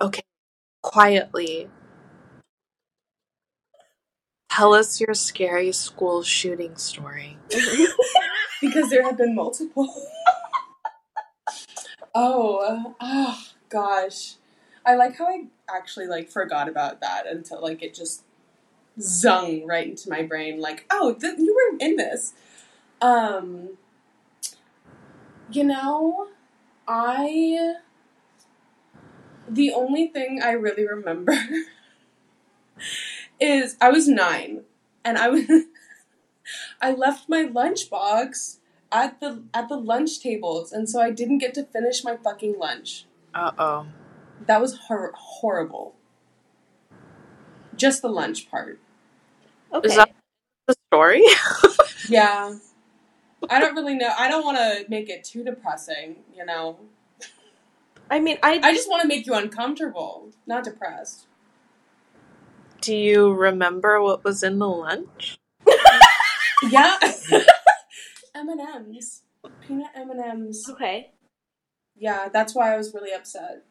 Okay, quietly. Tell us your scary school shooting story. because there have been multiple. oh, oh gosh. I like how I actually like forgot about that until like it just zung right into my brain like, "Oh, th- you were in this." Um you know, I the only thing I really remember is I was 9 and I was I left my lunchbox at the at the lunch tables, and so I didn't get to finish my fucking lunch. Uh oh. That was hor- horrible. Just the lunch part. Okay. Is that the story? Yeah. I don't really know. I don't want to make it too depressing, you know. I mean, I, I just want to make you uncomfortable, not depressed. Do you remember what was in the lunch? Yeah. M and M's, peanut M and M's. okay. Yeah, that's why I was really upset.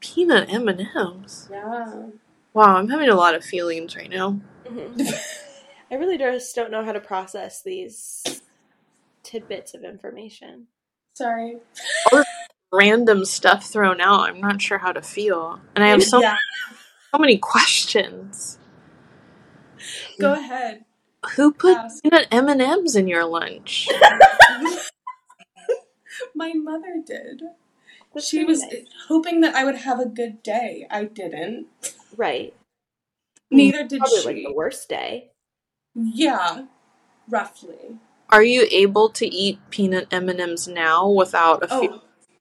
Peanut M and M's. Yeah. Wow, I'm having a lot of feelings right now. Mhm. I really just don't know how to process these tidbits of information. Sorry. Random stuff thrown out. I'm not sure how to feel, and I have so yeah. So many questions. Go ahead. Who put Ask. peanut M and M's in your lunch? My mother did. That's she was nice. hoping that I would have a good day. I didn't. right. Neither did Probably she. like the worst day. Yeah, roughly. Are you able to eat peanut M and M's now without a oh. few Oh,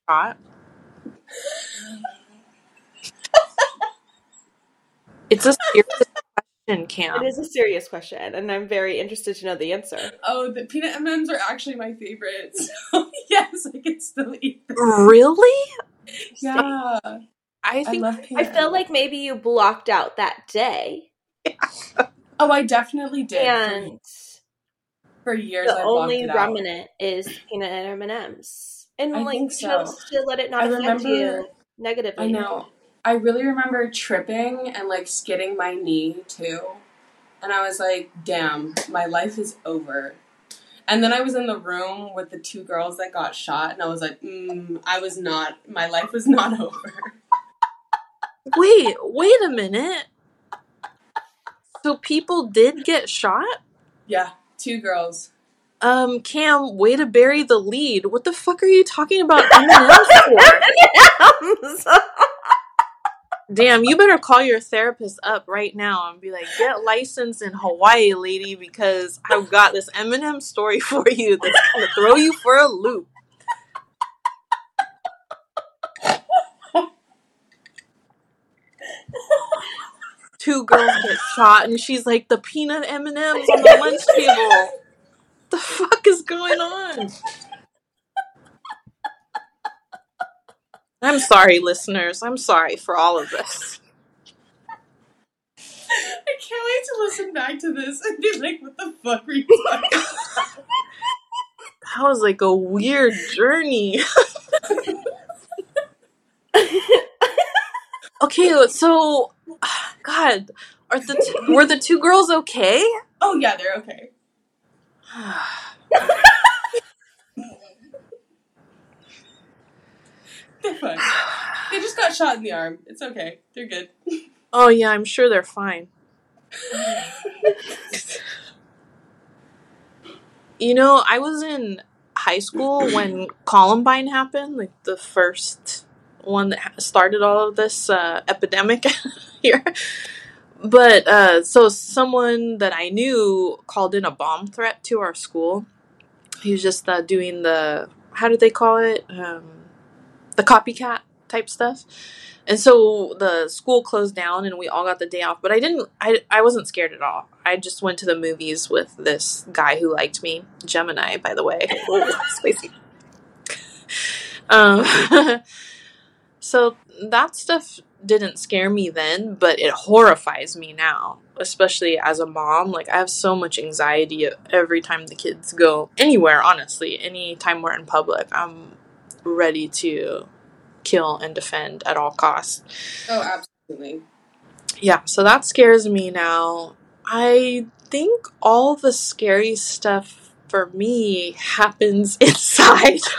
shot? It's a serious question, Cam. It is a serious question, and I'm very interested to know the answer. oh, the peanut M&Ms are actually my favorite. So yes, I can still eat them. Really? Yeah, I I think love I peanut. feel like maybe you blocked out that day, oh, I definitely did. and for, for years, the I blocked only it out. remnant is peanut M and M's, and I like think you so. chose to let it not I affect remember- you negatively. I know. I really remember tripping and like skidding my knee too. And I was like, damn, my life is over. And then I was in the room with the two girls that got shot, and I was like, mm, I was not, my life was not over. Wait, wait a minute. So people did get shot? Yeah, two girls. Um, Cam, way to bury the lead. What the fuck are you talking about M&M's for? Damn, you better call your therapist up right now and be like, get licensed in Hawaii, lady, because I've got this M&M story for you that's gonna throw you for a loop. Two girls get shot, and she's like, the peanut M&Ms on the lunch table. What the fuck is going on? I'm sorry, listeners. I'm sorry for all of this. I can't wait to listen back to this and be like, what the fuck were you talking about? That was like a weird journey. okay, so God, are the t- were the two girls okay? Oh, yeah, they're okay. They're fine. They just got shot in the arm. It's okay. They're good. oh yeah, I'm sure they're fine. You know, I was in high school when Columbine happened, like the first one that started all of this uh, epidemic here. But uh, so someone that I knew called in a bomb threat to our school. He was just uh, doing the how did they call it? Um, the copycat type stuff. And so the school closed down and we all got the day off. But I didn't, I, I wasn't scared at all. I just went to the movies with this guy who liked me. Gemini, by the way. Spicy. Um, so that stuff didn't scare me then, but it horrifies me now, especially as a mom. Like, I have so much anxiety every time the kids go anywhere, honestly. Anytime we're in public, I'm ready to kill and defend at all costs. Oh, absolutely. Yeah, so that scares me now. I think all the scary stuff for me happens inside.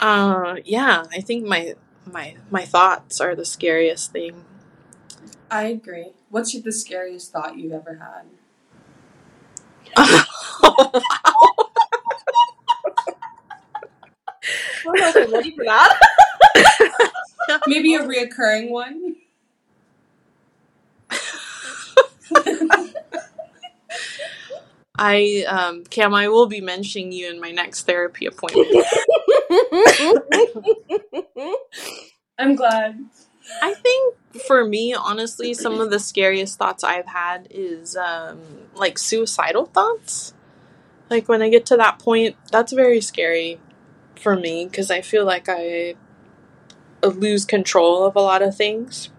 uh yeah, I think my my my thoughts are the scariest thing. I agree. What's the scariest thought you've ever had? I don't know if I'm ready for that. Maybe a reoccurring one. I um Cam, I will be mentioning you in my next therapy appointment. I'm glad. I think for me, honestly, some of the scariest thoughts I've had is um, like suicidal thoughts. Like when I get to that point, that's very scary for me because I feel like I lose control of a lot of things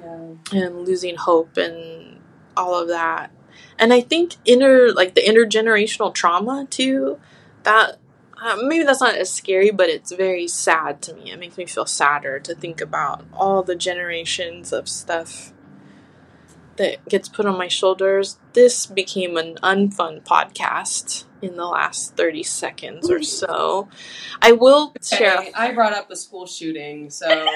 Yeah. and losing hope and all of that. And I think inner, like the intergenerational trauma too, that uh, maybe that's not as scary, but it's very sad to me. It makes me feel sadder to think about all the generations of stuff that gets put on my shoulders. This became an unfun podcast in the last 30 seconds or so. I will share. I brought up the school shooting, so no.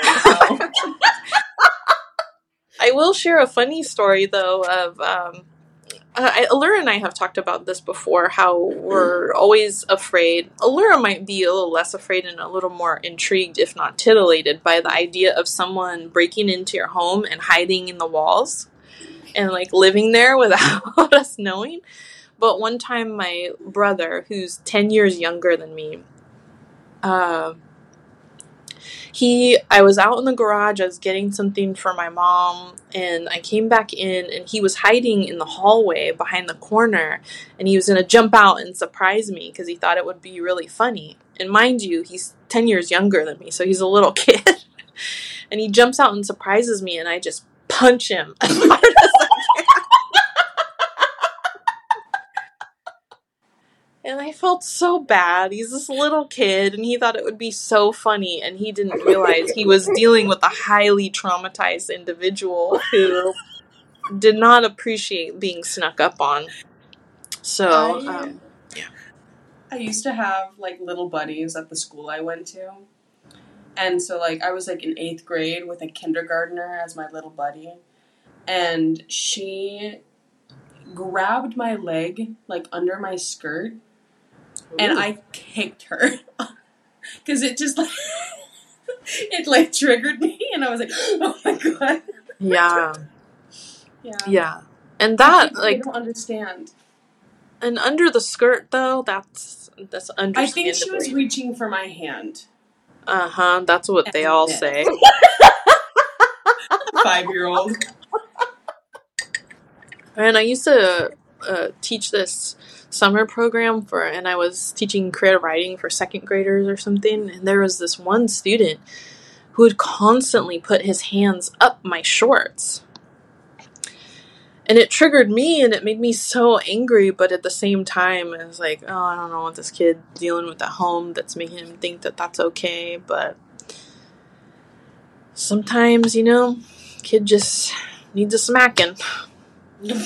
I will share a funny story though of um, uh, Allura and I have talked about this before. How we're always afraid. Allura might be a little less afraid and a little more intrigued, if not titillated, by the idea of someone breaking into your home and hiding in the walls and like living there without us knowing. But one time, my brother, who's ten years younger than me, uh, he i was out in the garage i was getting something for my mom and i came back in and he was hiding in the hallway behind the corner and he was going to jump out and surprise me because he thought it would be really funny. And mind you he's 10 years younger than me so he's a little kid. And he jumps out and surprises me and i just punch him as hard as I can. And I felt so bad. He's this little kid, and he thought it would be so funny, and he didn't realize he was dealing with a highly traumatized individual who did not appreciate being snuck up on. So, I, um, yeah. I used to have like little buddies at the school I went to. And so like I was like in eighth grade with a kindergartner as my little buddy. And she grabbed my leg like under my skirt and I kicked her. Cause it just like it like triggered me and I was like, oh my god. yeah, Yeah. yeah. And that, People like, don't understand. and under the skirt, though, that's that's I think she was reaching for my hand. Uh huh. That's what they all say. Five year old. And I used to uh, teach this summer program for, and I was teaching creative writing for second graders or something. And there was this one student who would constantly put his hands up my shorts. And it triggered me and it made me so angry, but at the same time, I was like, oh, I don't know what this kid dealing with at home that's making him think that that's okay. But sometimes, you know, kid just needs a smacking.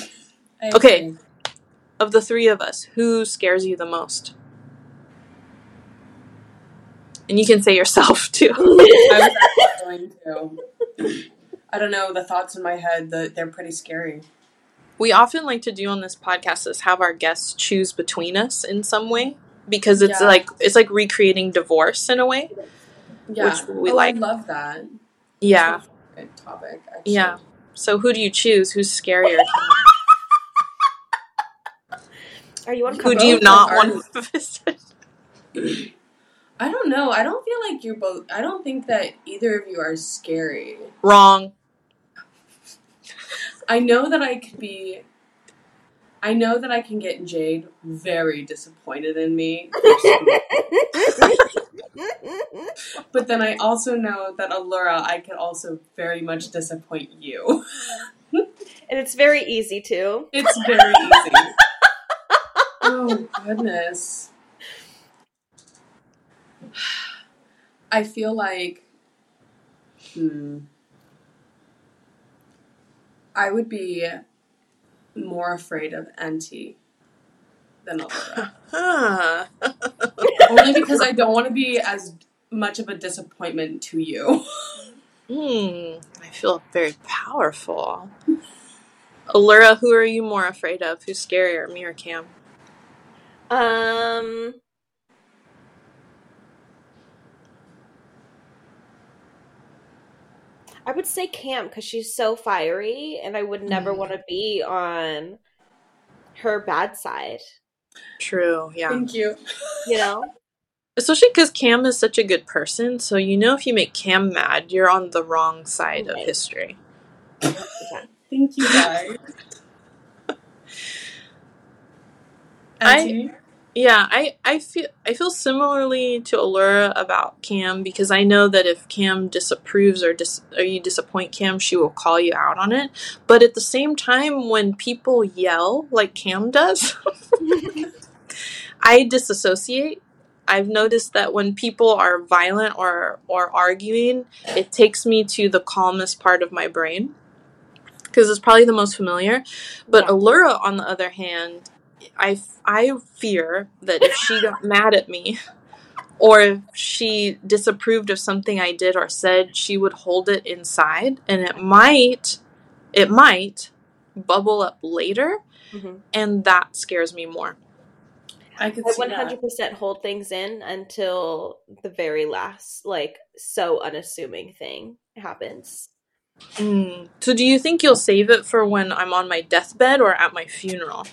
Okay. Of the three of us, who scares you the most? And you can say yourself too. I was going to. I don't know, the thoughts in my head, the, they're pretty scary. we often like to do on this podcast is have our guests choose between us in some way because it's Yeah. like it's like recreating divorce in a way. Yeah. Which we oh, like. I love that. Yeah. Good topic, actually. Yeah. So who do you choose? Who's scarier? Are you on who do you not want to visit? I don't know. I don't feel like you're both. I don't think that either of you are scary. Wrong. I know that I could be. I know that I can get Jade very disappointed in me. But then I also know that Allura, I could also very much disappoint you. and it's very easy to. It's very easy. Oh goodness. I feel like hmm, I would be more afraid of NT than. Huh. Only because I don't want to be as much of a disappointment to you. Hmm. I feel very powerful. Allura, who are you more afraid of? Who's scarier, me or Cam? Um. I would say Cam because she's so fiery, and I would never Mm. want to be on her bad side. True, yeah. Thank you. You know? Especially because Cam is such a good person, so you know if you make Cam mad, you're on the wrong side of history. Thank you guys. I- Yeah, I, I feel I feel similarly to Allura about Cam because I know that if Cam disapproves or dis, or you disappoint Cam, she will call you out on it. But at the same time, when people yell like Cam does, I disassociate. I've noticed that when people are violent or or arguing, it takes me to the calmest part of my brain because it's probably the most familiar. But Yeah. Allura, on the other hand, I, I fear that if she got mad at me or if she disapproved of something I did or said, she would hold it inside and it might it might bubble up later Mhm. and that scares me more. I could I see one that. hundred percent hold things in until the very last, like so unassuming thing happens. Mm. So do you think you'll save it for when I'm on my deathbed or at my funeral?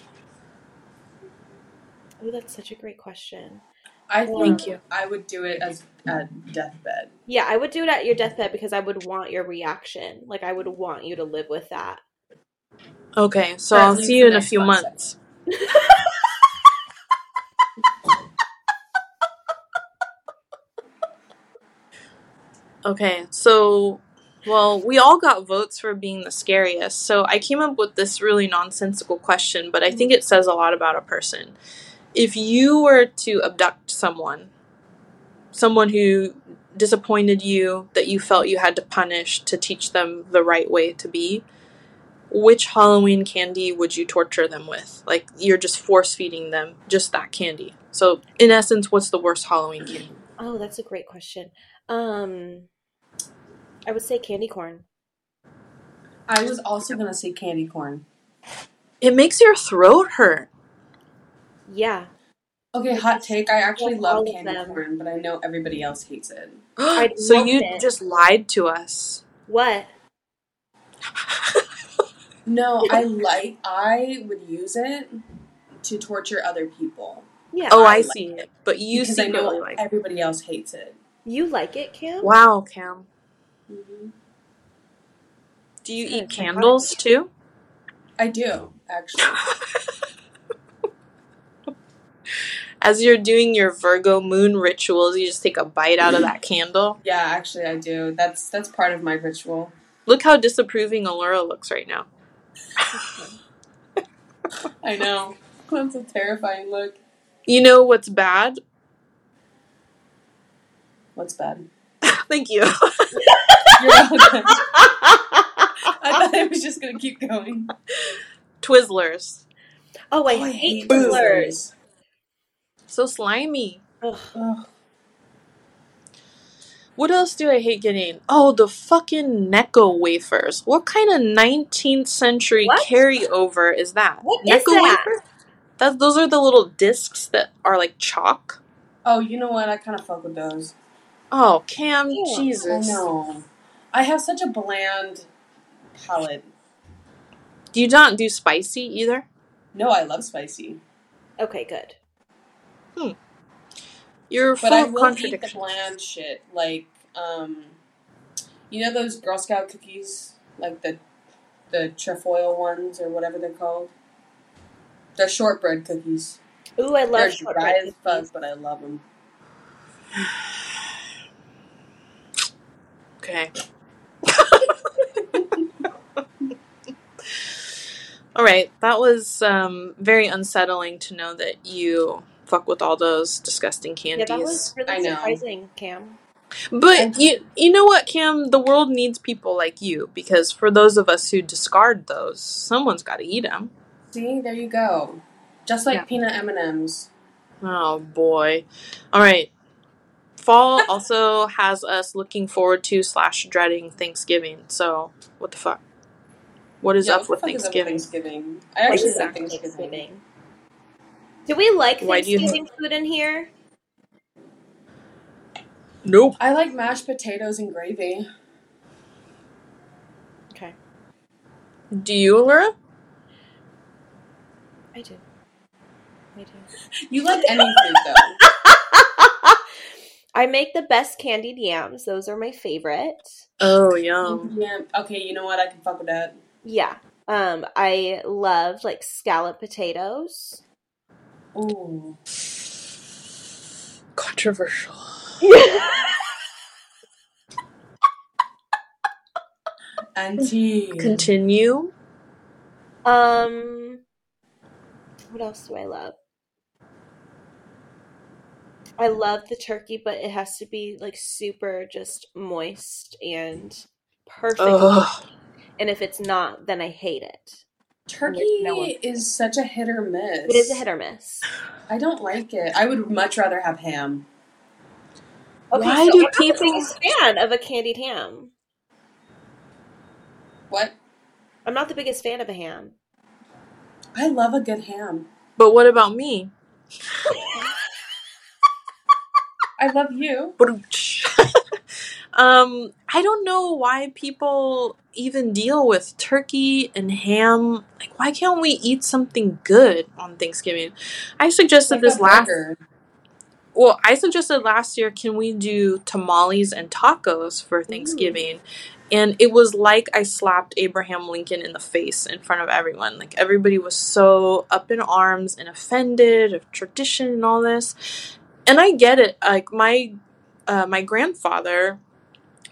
Oh, that's such a great question. I um, think Thank you. I would do it as at deathbed. Yeah, I would do it at your deathbed because I would want your reaction. Like I would want you to live with that. Okay, so At I'll see you in a few five months. Okay, so well, we all got votes for being the scariest. So I came up with this really nonsensical question, but I think mm. it says a lot about a person. If you were to abduct someone, someone who disappointed you that you felt you had to punish to teach them the right way to be, which Halloween candy would you torture them with? Like you're just force feeding them just that candy. So in essence, what's the worst Halloween candy? Oh, that's a great question. Um, I would say candy corn. I was also gonna say candy corn. It makes your throat hurt. Yeah, Okay, hot take. I actually Love all candy them. corn, but I know everybody else hates it. So you it. just lied to us. what? No, I like. I would use it to torture other people Yeah, Oh, I I like see it. But you because I secretly know like. it. everybody else hates it. you like it, Cam? Wow, Cam. hmm Do you It's eat candles too? I do actually. As you're doing your Virgo moon rituals, you just take a bite out of that candle. Yeah, actually, I do. That's that's part of my ritual. Look how disapproving Allura looks right now. I know. That's a terrifying look. You know what's bad? What's bad? Thank you. You're welcome. I thought I was just gonna keep going. Twizzlers. Oh, I, Oh, hate Twizzlers. Twizzlers. So slimy. Ugh. Ugh. What else do I hate getting? Oh, the fucking Necco wafers. What kind of 19th century What? carryover is that? What is Necco that? wafer? That those are the little discs that are like chalk. Oh, you know what? I kind of fuck with those. Oh, Cam, Yeah, Jesus. I know. I have such a bland palate. Do you not do spicy either? No, I love spicy, Okay, good. You're but I will eat the bland shit. Like, um, you know those Girl Scout cookies, like the the trefoil ones or whatever they're called. They're shortbread cookies. Ooh, I love they're shortbread dry as fuck, but I love them. Okay. All right, that was um, very unsettling to know that you fuck with all those disgusting candies. Yeah, candies. that was really I know. surprising, Cam. But And- you you know what, Cam? The world needs people like you because for those of us who discard those, someone's got to eat them. See, there you go. Just like Yeah. peanut M and M's. Oh boy! All right. Fall also has us looking forward to slash dreading Thanksgiving. So what the fuck? What is Yeah, up what with fuck is up Thanksgiving? Thanksgiving. I actually What like is Thanksgiving. Do we like Why do you- Thanksgiving food in here? Nope. I like mashed potatoes and gravy. Okay, Do you, Laura? I do. I do. You like any food though. I make the best candied yams. Those are my favorite. Oh, yum. yeah. Okay, you know what? I can fuck with that. Yeah. Um, I love like scallop potatoes. Ooh. Controversial. Auntie. Continue. Um, what else do I love? I love the turkey, but it has to be like super just moist and perfect. Ugh. And if it's not, then I hate it. Turkey No is such a hit or miss. It is a hit or miss. I don't like it. I would much rather have ham. Okay, Why so do I'm people- biggest fan of a candied ham? What? I'm not the biggest fan of a ham. I love a good ham. But what about me? I love you. Um, I don't know why people even deal with turkey and ham. Like, why can't we eat something good on Thanksgiving? I suggested Like this last. Well, I suggested last year, can we do tamales and tacos for Thanksgiving? And it was like I slapped Abraham Lincoln in the face in front of everyone. Like everybody was so up in arms and offended of tradition and all this. And I get it. Like my uh, my grandfather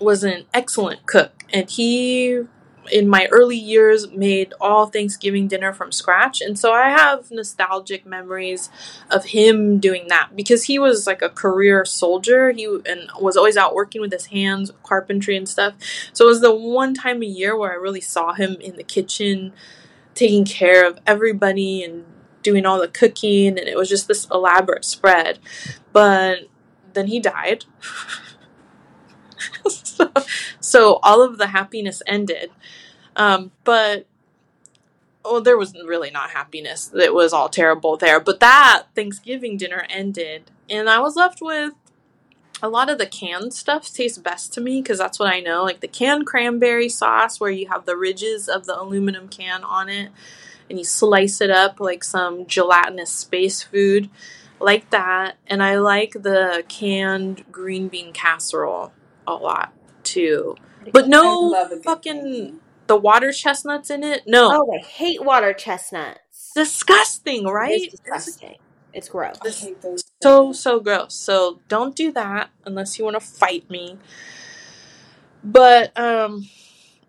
was an excellent cook, and he in my early years made all Thanksgiving dinner from scratch. And so I have nostalgic memories of him doing that because he was like a career soldier. He and was always out working with his hands, carpentry and stuff. So it was the one time a year where I really saw him in the kitchen taking care of everybody and doing all the cooking and it was just this elaborate spread. But then he died. so, so all of the happiness ended. Um, but well, there was really not happiness. It was all terrible there. But that Thanksgiving dinner ended, and I was left with a lot of the canned stuff tastes best to me because that's what I know. Like the canned cranberry sauce, where you have the ridges of the aluminum can on it, and you slice it up like some gelatinous space food, like that. And I like the canned green bean casserole a lot too. But no fucking the water chestnuts in it. No, Oh, I hate water chestnuts. disgusting, right? is disgusting. It's gross. I hate those. so so gross. So don't do that unless you want to fight me. But um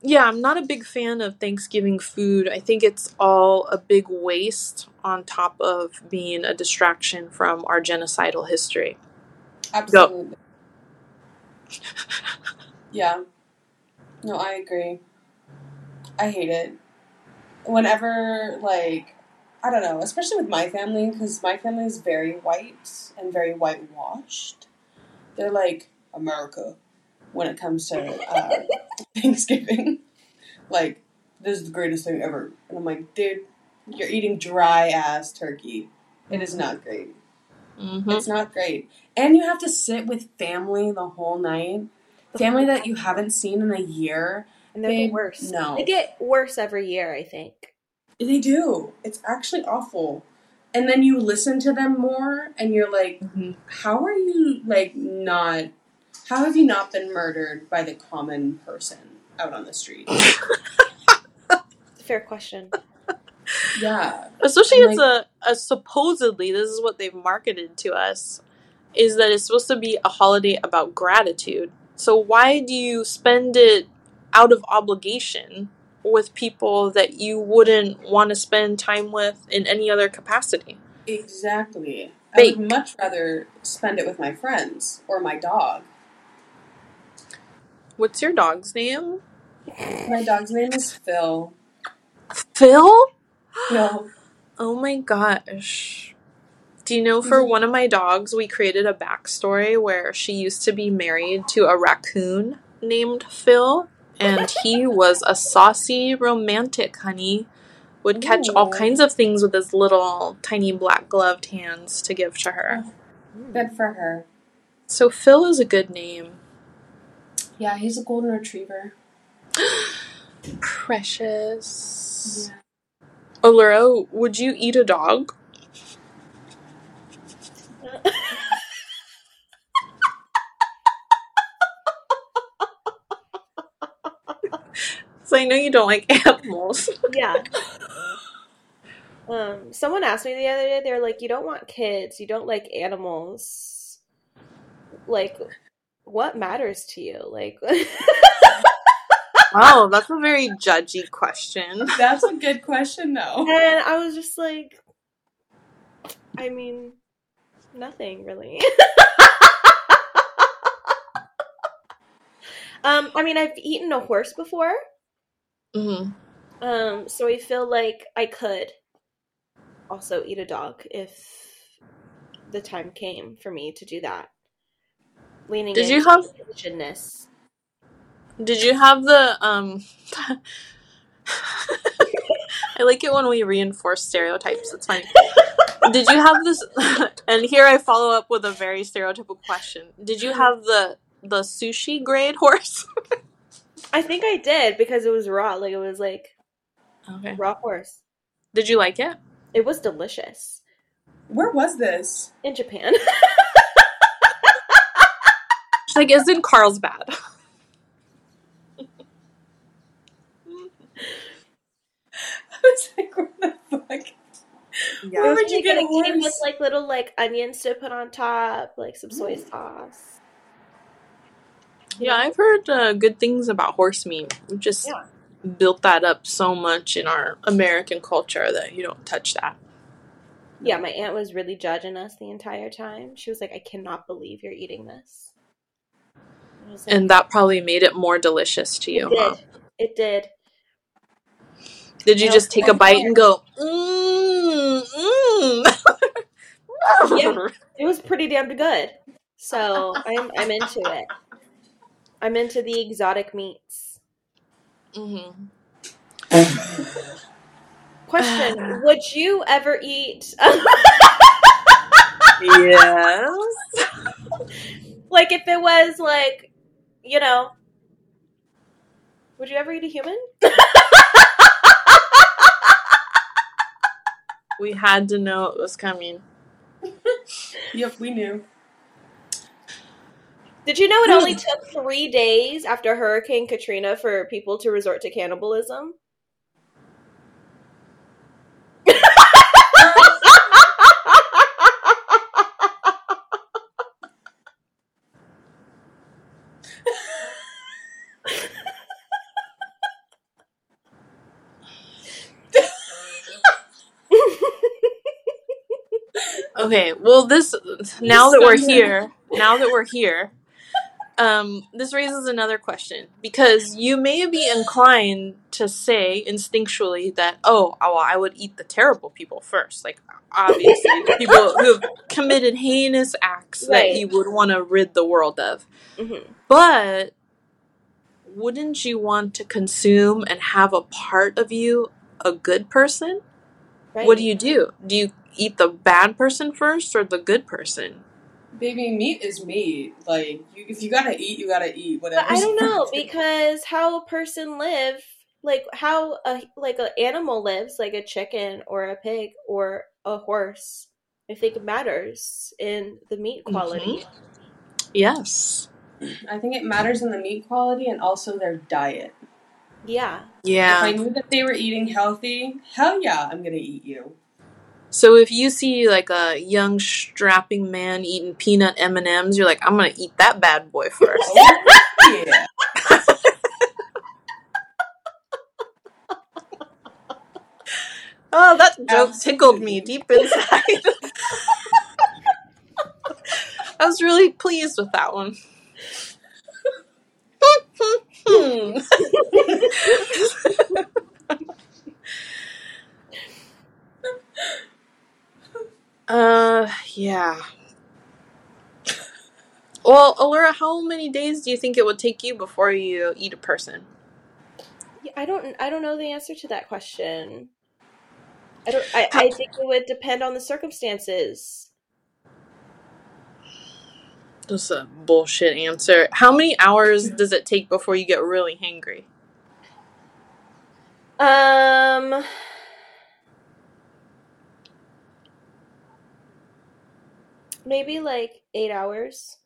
yeah, I'm not a big fan of Thanksgiving food. I think it's all a big waste on top of being a distraction from our genocidal history. Absolutely. Yeah. No, I agree. I hate it. Whenever, like, I don't know, especially with my family, because my family is very white and very whitewashed. They're like America when it comes to uh, Thanksgiving. like, this is the greatest thing ever. And I'm like, dude, you're eating dry ass turkey. It is not great. Hmm It's not great. And you have to sit with family the whole night. Family that you haven't seen in a year. and they're the worst. no. They get worse every year, I think. They do. It's actually awful. And then you listen to them more and you're like, Mhm. how are you, like, not. How have you not been murdered by the common person out on the street? It's a fair question. Yeah. Especially it's a, a supposedly this is what they've marketed to us is that it's supposed to be a holiday about gratitude. So why do you spend it out of obligation with people that you wouldn't want to spend time with in any other capacity. Exactly. I would much rather spend it with my friends or my dog. What's your dog's name? My dog's name is Phil. Phil? No. Oh my gosh. Do you know for mm-hmm. one of my dogs, we created a backstory where she used to be married to a raccoon named Phil, and he was a saucy romantic, honey. Would catch all kinds of things with his little tiny black gloved hands to give to her. Oh, good for her. So Phil is a good name. Yeah, he's a golden retriever. Precious. Yeah. Allura, would you eat a dog? So I know you don't like animals. yeah. Um, someone asked me the other day, they're like, You don't want kids, you don't like animals. Like, what matters to you? Like, Wow, that's a very judgy question. That's a good question, though. and I was just like, I mean, nothing really. um, I mean, I've eaten a horse before. hmm Um, so I feel like I could also eat a dog if the time came for me to do that. Leaning Did you into have- Asianness. Did you have the um? I like it when we reinforce stereotypes. It's funny. Did you have this? and here I follow up with a very stereotypical question. Did you have the the sushi grade horse? I think I did because it was raw. Like it was like Okay. raw horse. Did you like it? It was delicious Where was this? in Japan. She's like, it's in Carlsbad. was like, what the fuck? Where would you Like, get a it came with like little like onions to put on top, like some soy sauce. Yeah, I've heard uh, good things about horse meat. We just Yeah. built that up so much in our American culture that you don't touch that. Yeah, my aunt was really judging us the entire time. She was like, "I cannot believe you're eating this." Like, And that probably made it more delicious to you, it huh? It did. Did you No, just take a bite course. and go, mmm, mmm? Yeah. It was pretty damn good. So I'm I'm into it. I'm into the exotic meats. Mhm. Question: Would you ever eat Yes. like if it was like, you know, would you ever eat a human? We had to know it was coming. Yep, we knew. Did you know it only took three days after Hurricane Katrina for people to resort to cannibalism? Okay, well this now that we're here, now that we're here, um, this raises another question because you may be inclined to say instinctually that oh, well, I would eat the terrible people first, like obviously people who have committed heinous acts Right. that you would want to rid the world of. Mhm. But wouldn't you want to consume and have a part of you a good person? Right. What do you do? Do you eat the bad person first or the good person? Baby, meat is meat. Like, you, if you gotta eat, you gotta eat. Whatever. But I don't know because how a person live, like how a like an animal lives, like a chicken or a pig or a horse. I think it matters in the meat mm-hmm. quality. Yes. I think it matters in the meat quality and also their diet. Yeah. Yeah. If I knew that they were eating healthy, hell yeah, I'm gonna eat you. So if you see like a young strapping man eating peanut M and M's, you're like, I'm gonna eat that bad boy first. Oh, yeah. Oh, that joke tickled me deep inside. I was really pleased with that one. Hmm. Uh, yeah. Well, Allura, how many days do you think it would take you before you eat a person? Yeah, I don't. I don't know the answer to that question. I don't. I, I think it would depend on the circumstances. That's a bullshit answer. How many hours does it take before you get really hangry? Um. Maybe like eight hours.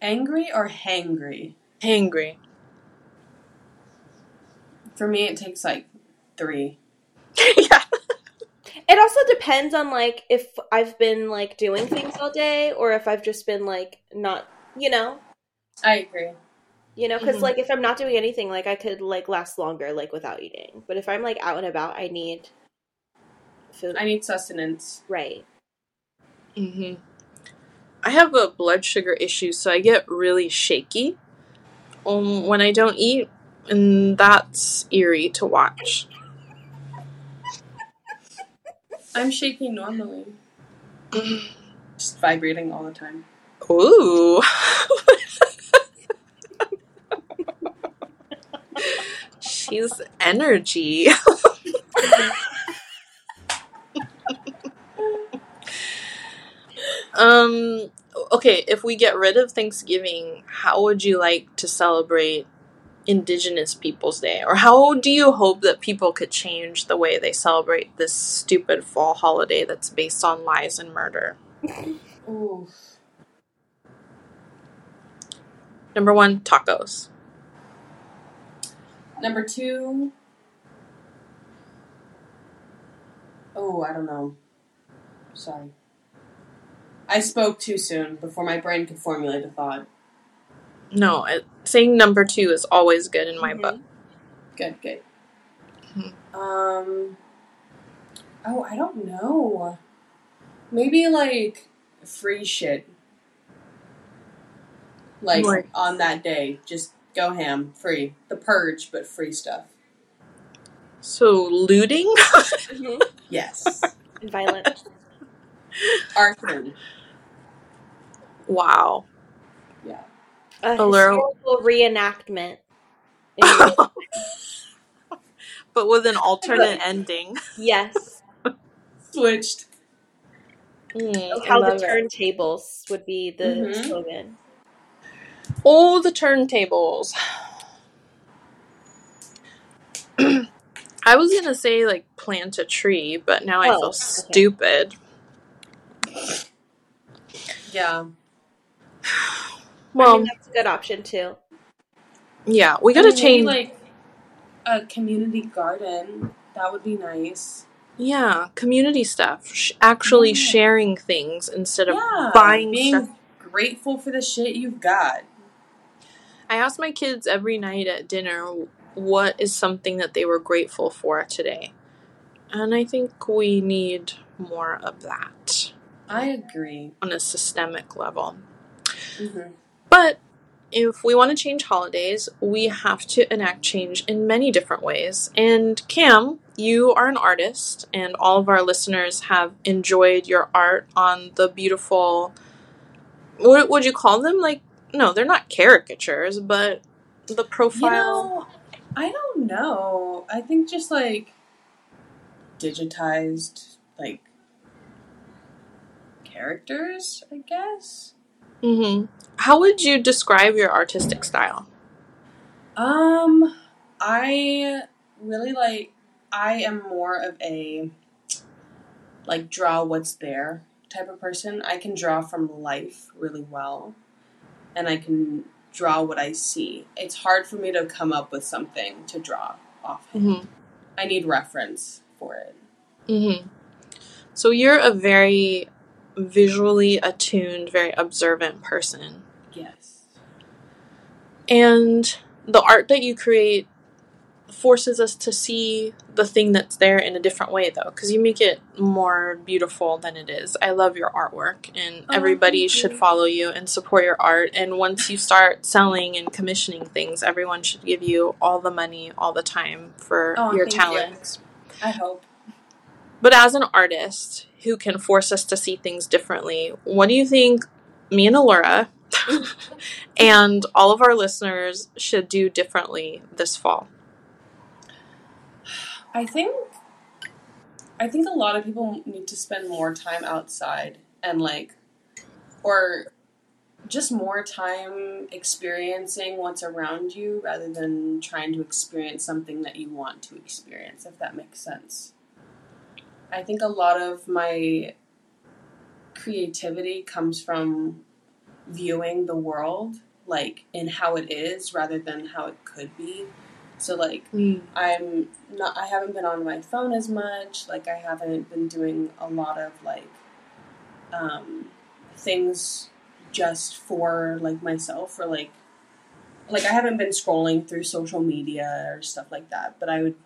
Angry or hangry? Hangry. For me, it takes like three. yeah. It also depends on like if I've been like doing things all day or if I've just been like not, you know, I agree. you know, because Mhm. like if I'm not doing anything, like I could like last longer like without eating. But if I'm like out and about, I need food. I need sustenance. right. hmm I have a blood sugar issue, so I get really shaky um, when I don't eat, and that's eerie to watch. I'm shaking normally. Just vibrating all the time. Ooh. She's energy. um okay, if we get rid of Thanksgiving, how would you like to celebrate Indigenous Peoples Day? Or how do you hope that people could change the way they celebrate this stupid fall holiday that's based on lies and murder? Ooh. Number one, tacos. Number two. Oh, I don't know. Sorry. I spoke too soon before my brain could formulate a thought. No, it, saying number two is always good in my Mhm. book. Good, good. Mhm. Um. Oh, I don't know. Maybe like free shit. Like Like- on that day, just go ham, free. The purge, but free stuff. So, looting? Mhm. Yes. And violent. Arson. Wow. Yeah. A Allure- historical reenactment. But with an alternate ending. yes. Switched. Mm, Of how the it. turntables would be the Mhm. slogan. Oh, the turntables. I was gonna say like plant a tree, but now I Oh, feel okay. stupid. Yeah. I Well, mean, that's a good option too. yeah, we I gotta mean, maybe, change. like a community garden. That would be nice. yeah, community stuff. Sh- actually Yeah. sharing things instead of yeah. buying being stuff. grateful for the shit you've got. I ask my kids every night at dinner what is something that they were grateful for today. And I think we need more of that I agree. on a systemic level. Hmm But if we want to change holidays, we have to enact change in many different ways. And Cam, you are an artist, and all of our listeners have enjoyed your art on the beautiful. What would you call them? Like, no, they're not caricatures, but the You profile. know, I don't know. I think just like digitized, like characters, I guess. Hmm How would you describe your artistic style? Um, I really like. I am more of a like draw what's there type of person. I can draw from life really well, and I can draw what I see. It's hard for me to come up with something to draw off. hmm I need reference for it. Mm-hmm. So you're a very visually attuned, very observant person. Yes. And the art that you create forces us to see the thing that's there in a different way though because you make it more beautiful than it is i love your artwork and Oh, everybody should follow you and support your art and once you start selling and commissioning things everyone should give you all the money all the time for Oh, your thank you. talents I hope. but as an artist who can force us to see things differently what do you think me and Allura and all of our listeners should do differently this fall I think I think a lot of people need to spend more time outside and like or just more time experiencing what's around you rather than trying to experience something that you want to experience if that makes sense. I think a lot of my creativity comes from viewing the world like in how it is rather than how it could be. So like I'm not I haven't been on my phone as much. Like I haven't been doing a lot of like um things just for like myself or like like I haven't been scrolling through social media or stuff like that, but I would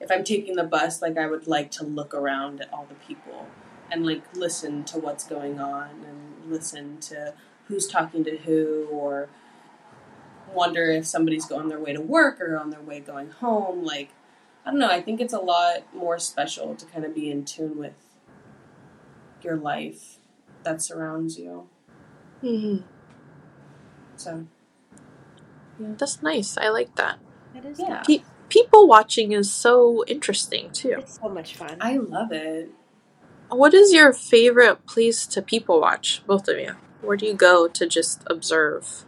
if I'm taking the bus like I would like to look around at all the people and like listen to what's going on and listen to who's talking to who or wonder if somebody's going their way to work or on their way going home. Like, I don't know. I think it's a lot more special to kind of be in tune with your life that surrounds you. Mm-hmm. So, yeah. That's nice. I like that. That is Yeah. Pe- people watching is so interesting too. It's so much fun. I love it. What is your favorite place to people watch, both of you? Where do you go to just observe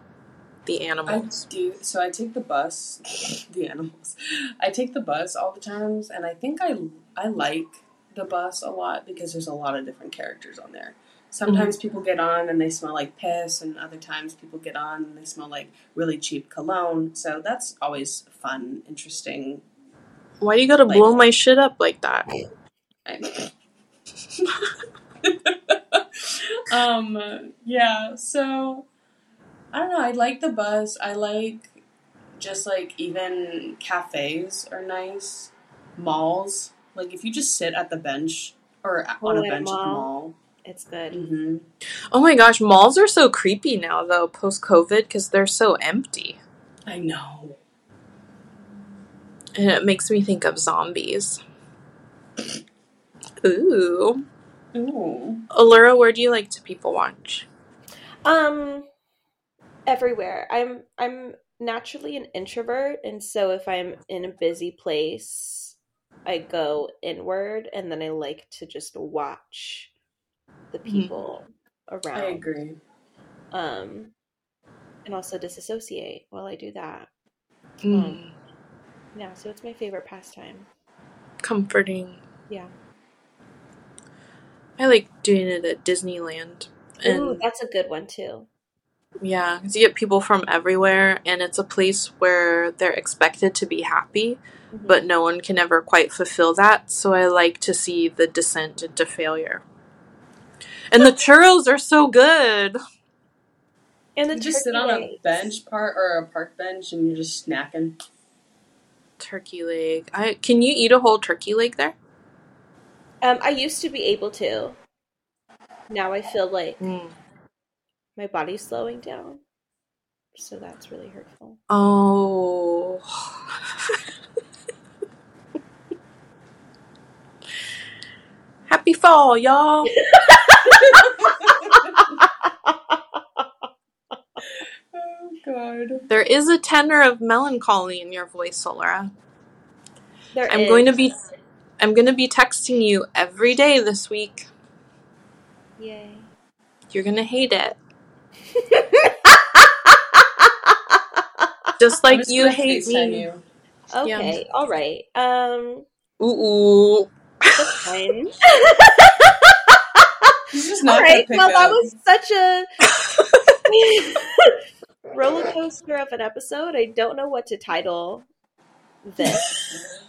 the animals? I animals? do. So I take the bus. the animals. I take the bus all the times, and I think I I like the bus a lot because there's a lot of different characters on there. Sometimes people get on and they smell like piss, and other times people get on and they smell like really cheap cologne. So that's always fun, interesting. Why do you gotta Like- blow my shit up like that? I- um. Yeah. So I don't know. I like the bus. I like just like even cafes are nice. Malls. Like if you just sit at the bench or on a bench at the mall. Mall. it's good. hmm Oh my gosh, malls are so creepy now though, post COVID, because they're so empty. I know. And it makes me think of zombies. Ooh. Ooh. Allura, where do you like to people watch? Um, everywhere. I'm I'm naturally an introvert, and so if I'm in a busy place, I go inward, and then I like to just watch the people around. I agree. Um, and also disassociate while I do that. Mm, Yeah, so it's my favorite pastime. comforting. Yeah. I like doing it at Disneyland. Ooh, that's a good one too. Yeah, because you get people from everywhere, and it's a place where they're expected to be happy, Mhm. but no one can ever quite fulfill that. So I like to see the descent into failure. And the churros are so good. and the You just sit turkey on a legs. bench part or a park bench and you're just snacking. Turkey leg. I can you eat a whole turkey leg there? Um, I used to be able to. Now I feel like Mm. my body's slowing down, so that's really hurtful. Oh. Happy fall, y'all. oh god. There is a tenor of melancholy in your voice, Solara. There I'm going to be I'm going to be texting you every day this week. Yay. You're going to hate it. Just like just you hate me. You. okay, all right. Um, Ooh. ooh. that's fine. All right. Well, that was such a roller coaster of an episode. I don't know what to title this.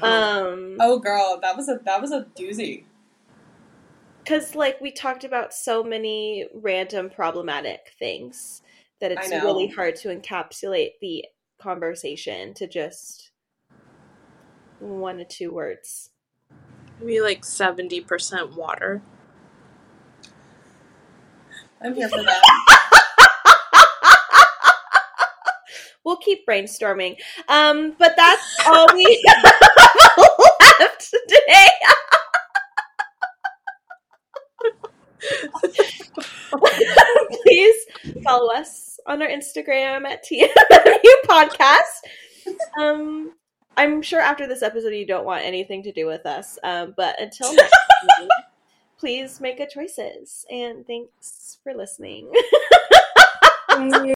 Um, Oh girl, that was a that was a doozy. because like we talked about so many random problematic things that it's really hard to encapsulate the conversation to just one or two words. Maybe like 70% water. I'm here for that. We'll keep brainstorming. Um, but that's all we have left today. Please follow us on our Instagram at TMU Podcast. Um, I'm sure after this episode you don't want anything to do with us. Um, but until next time, please make good choices. And thanks for listening.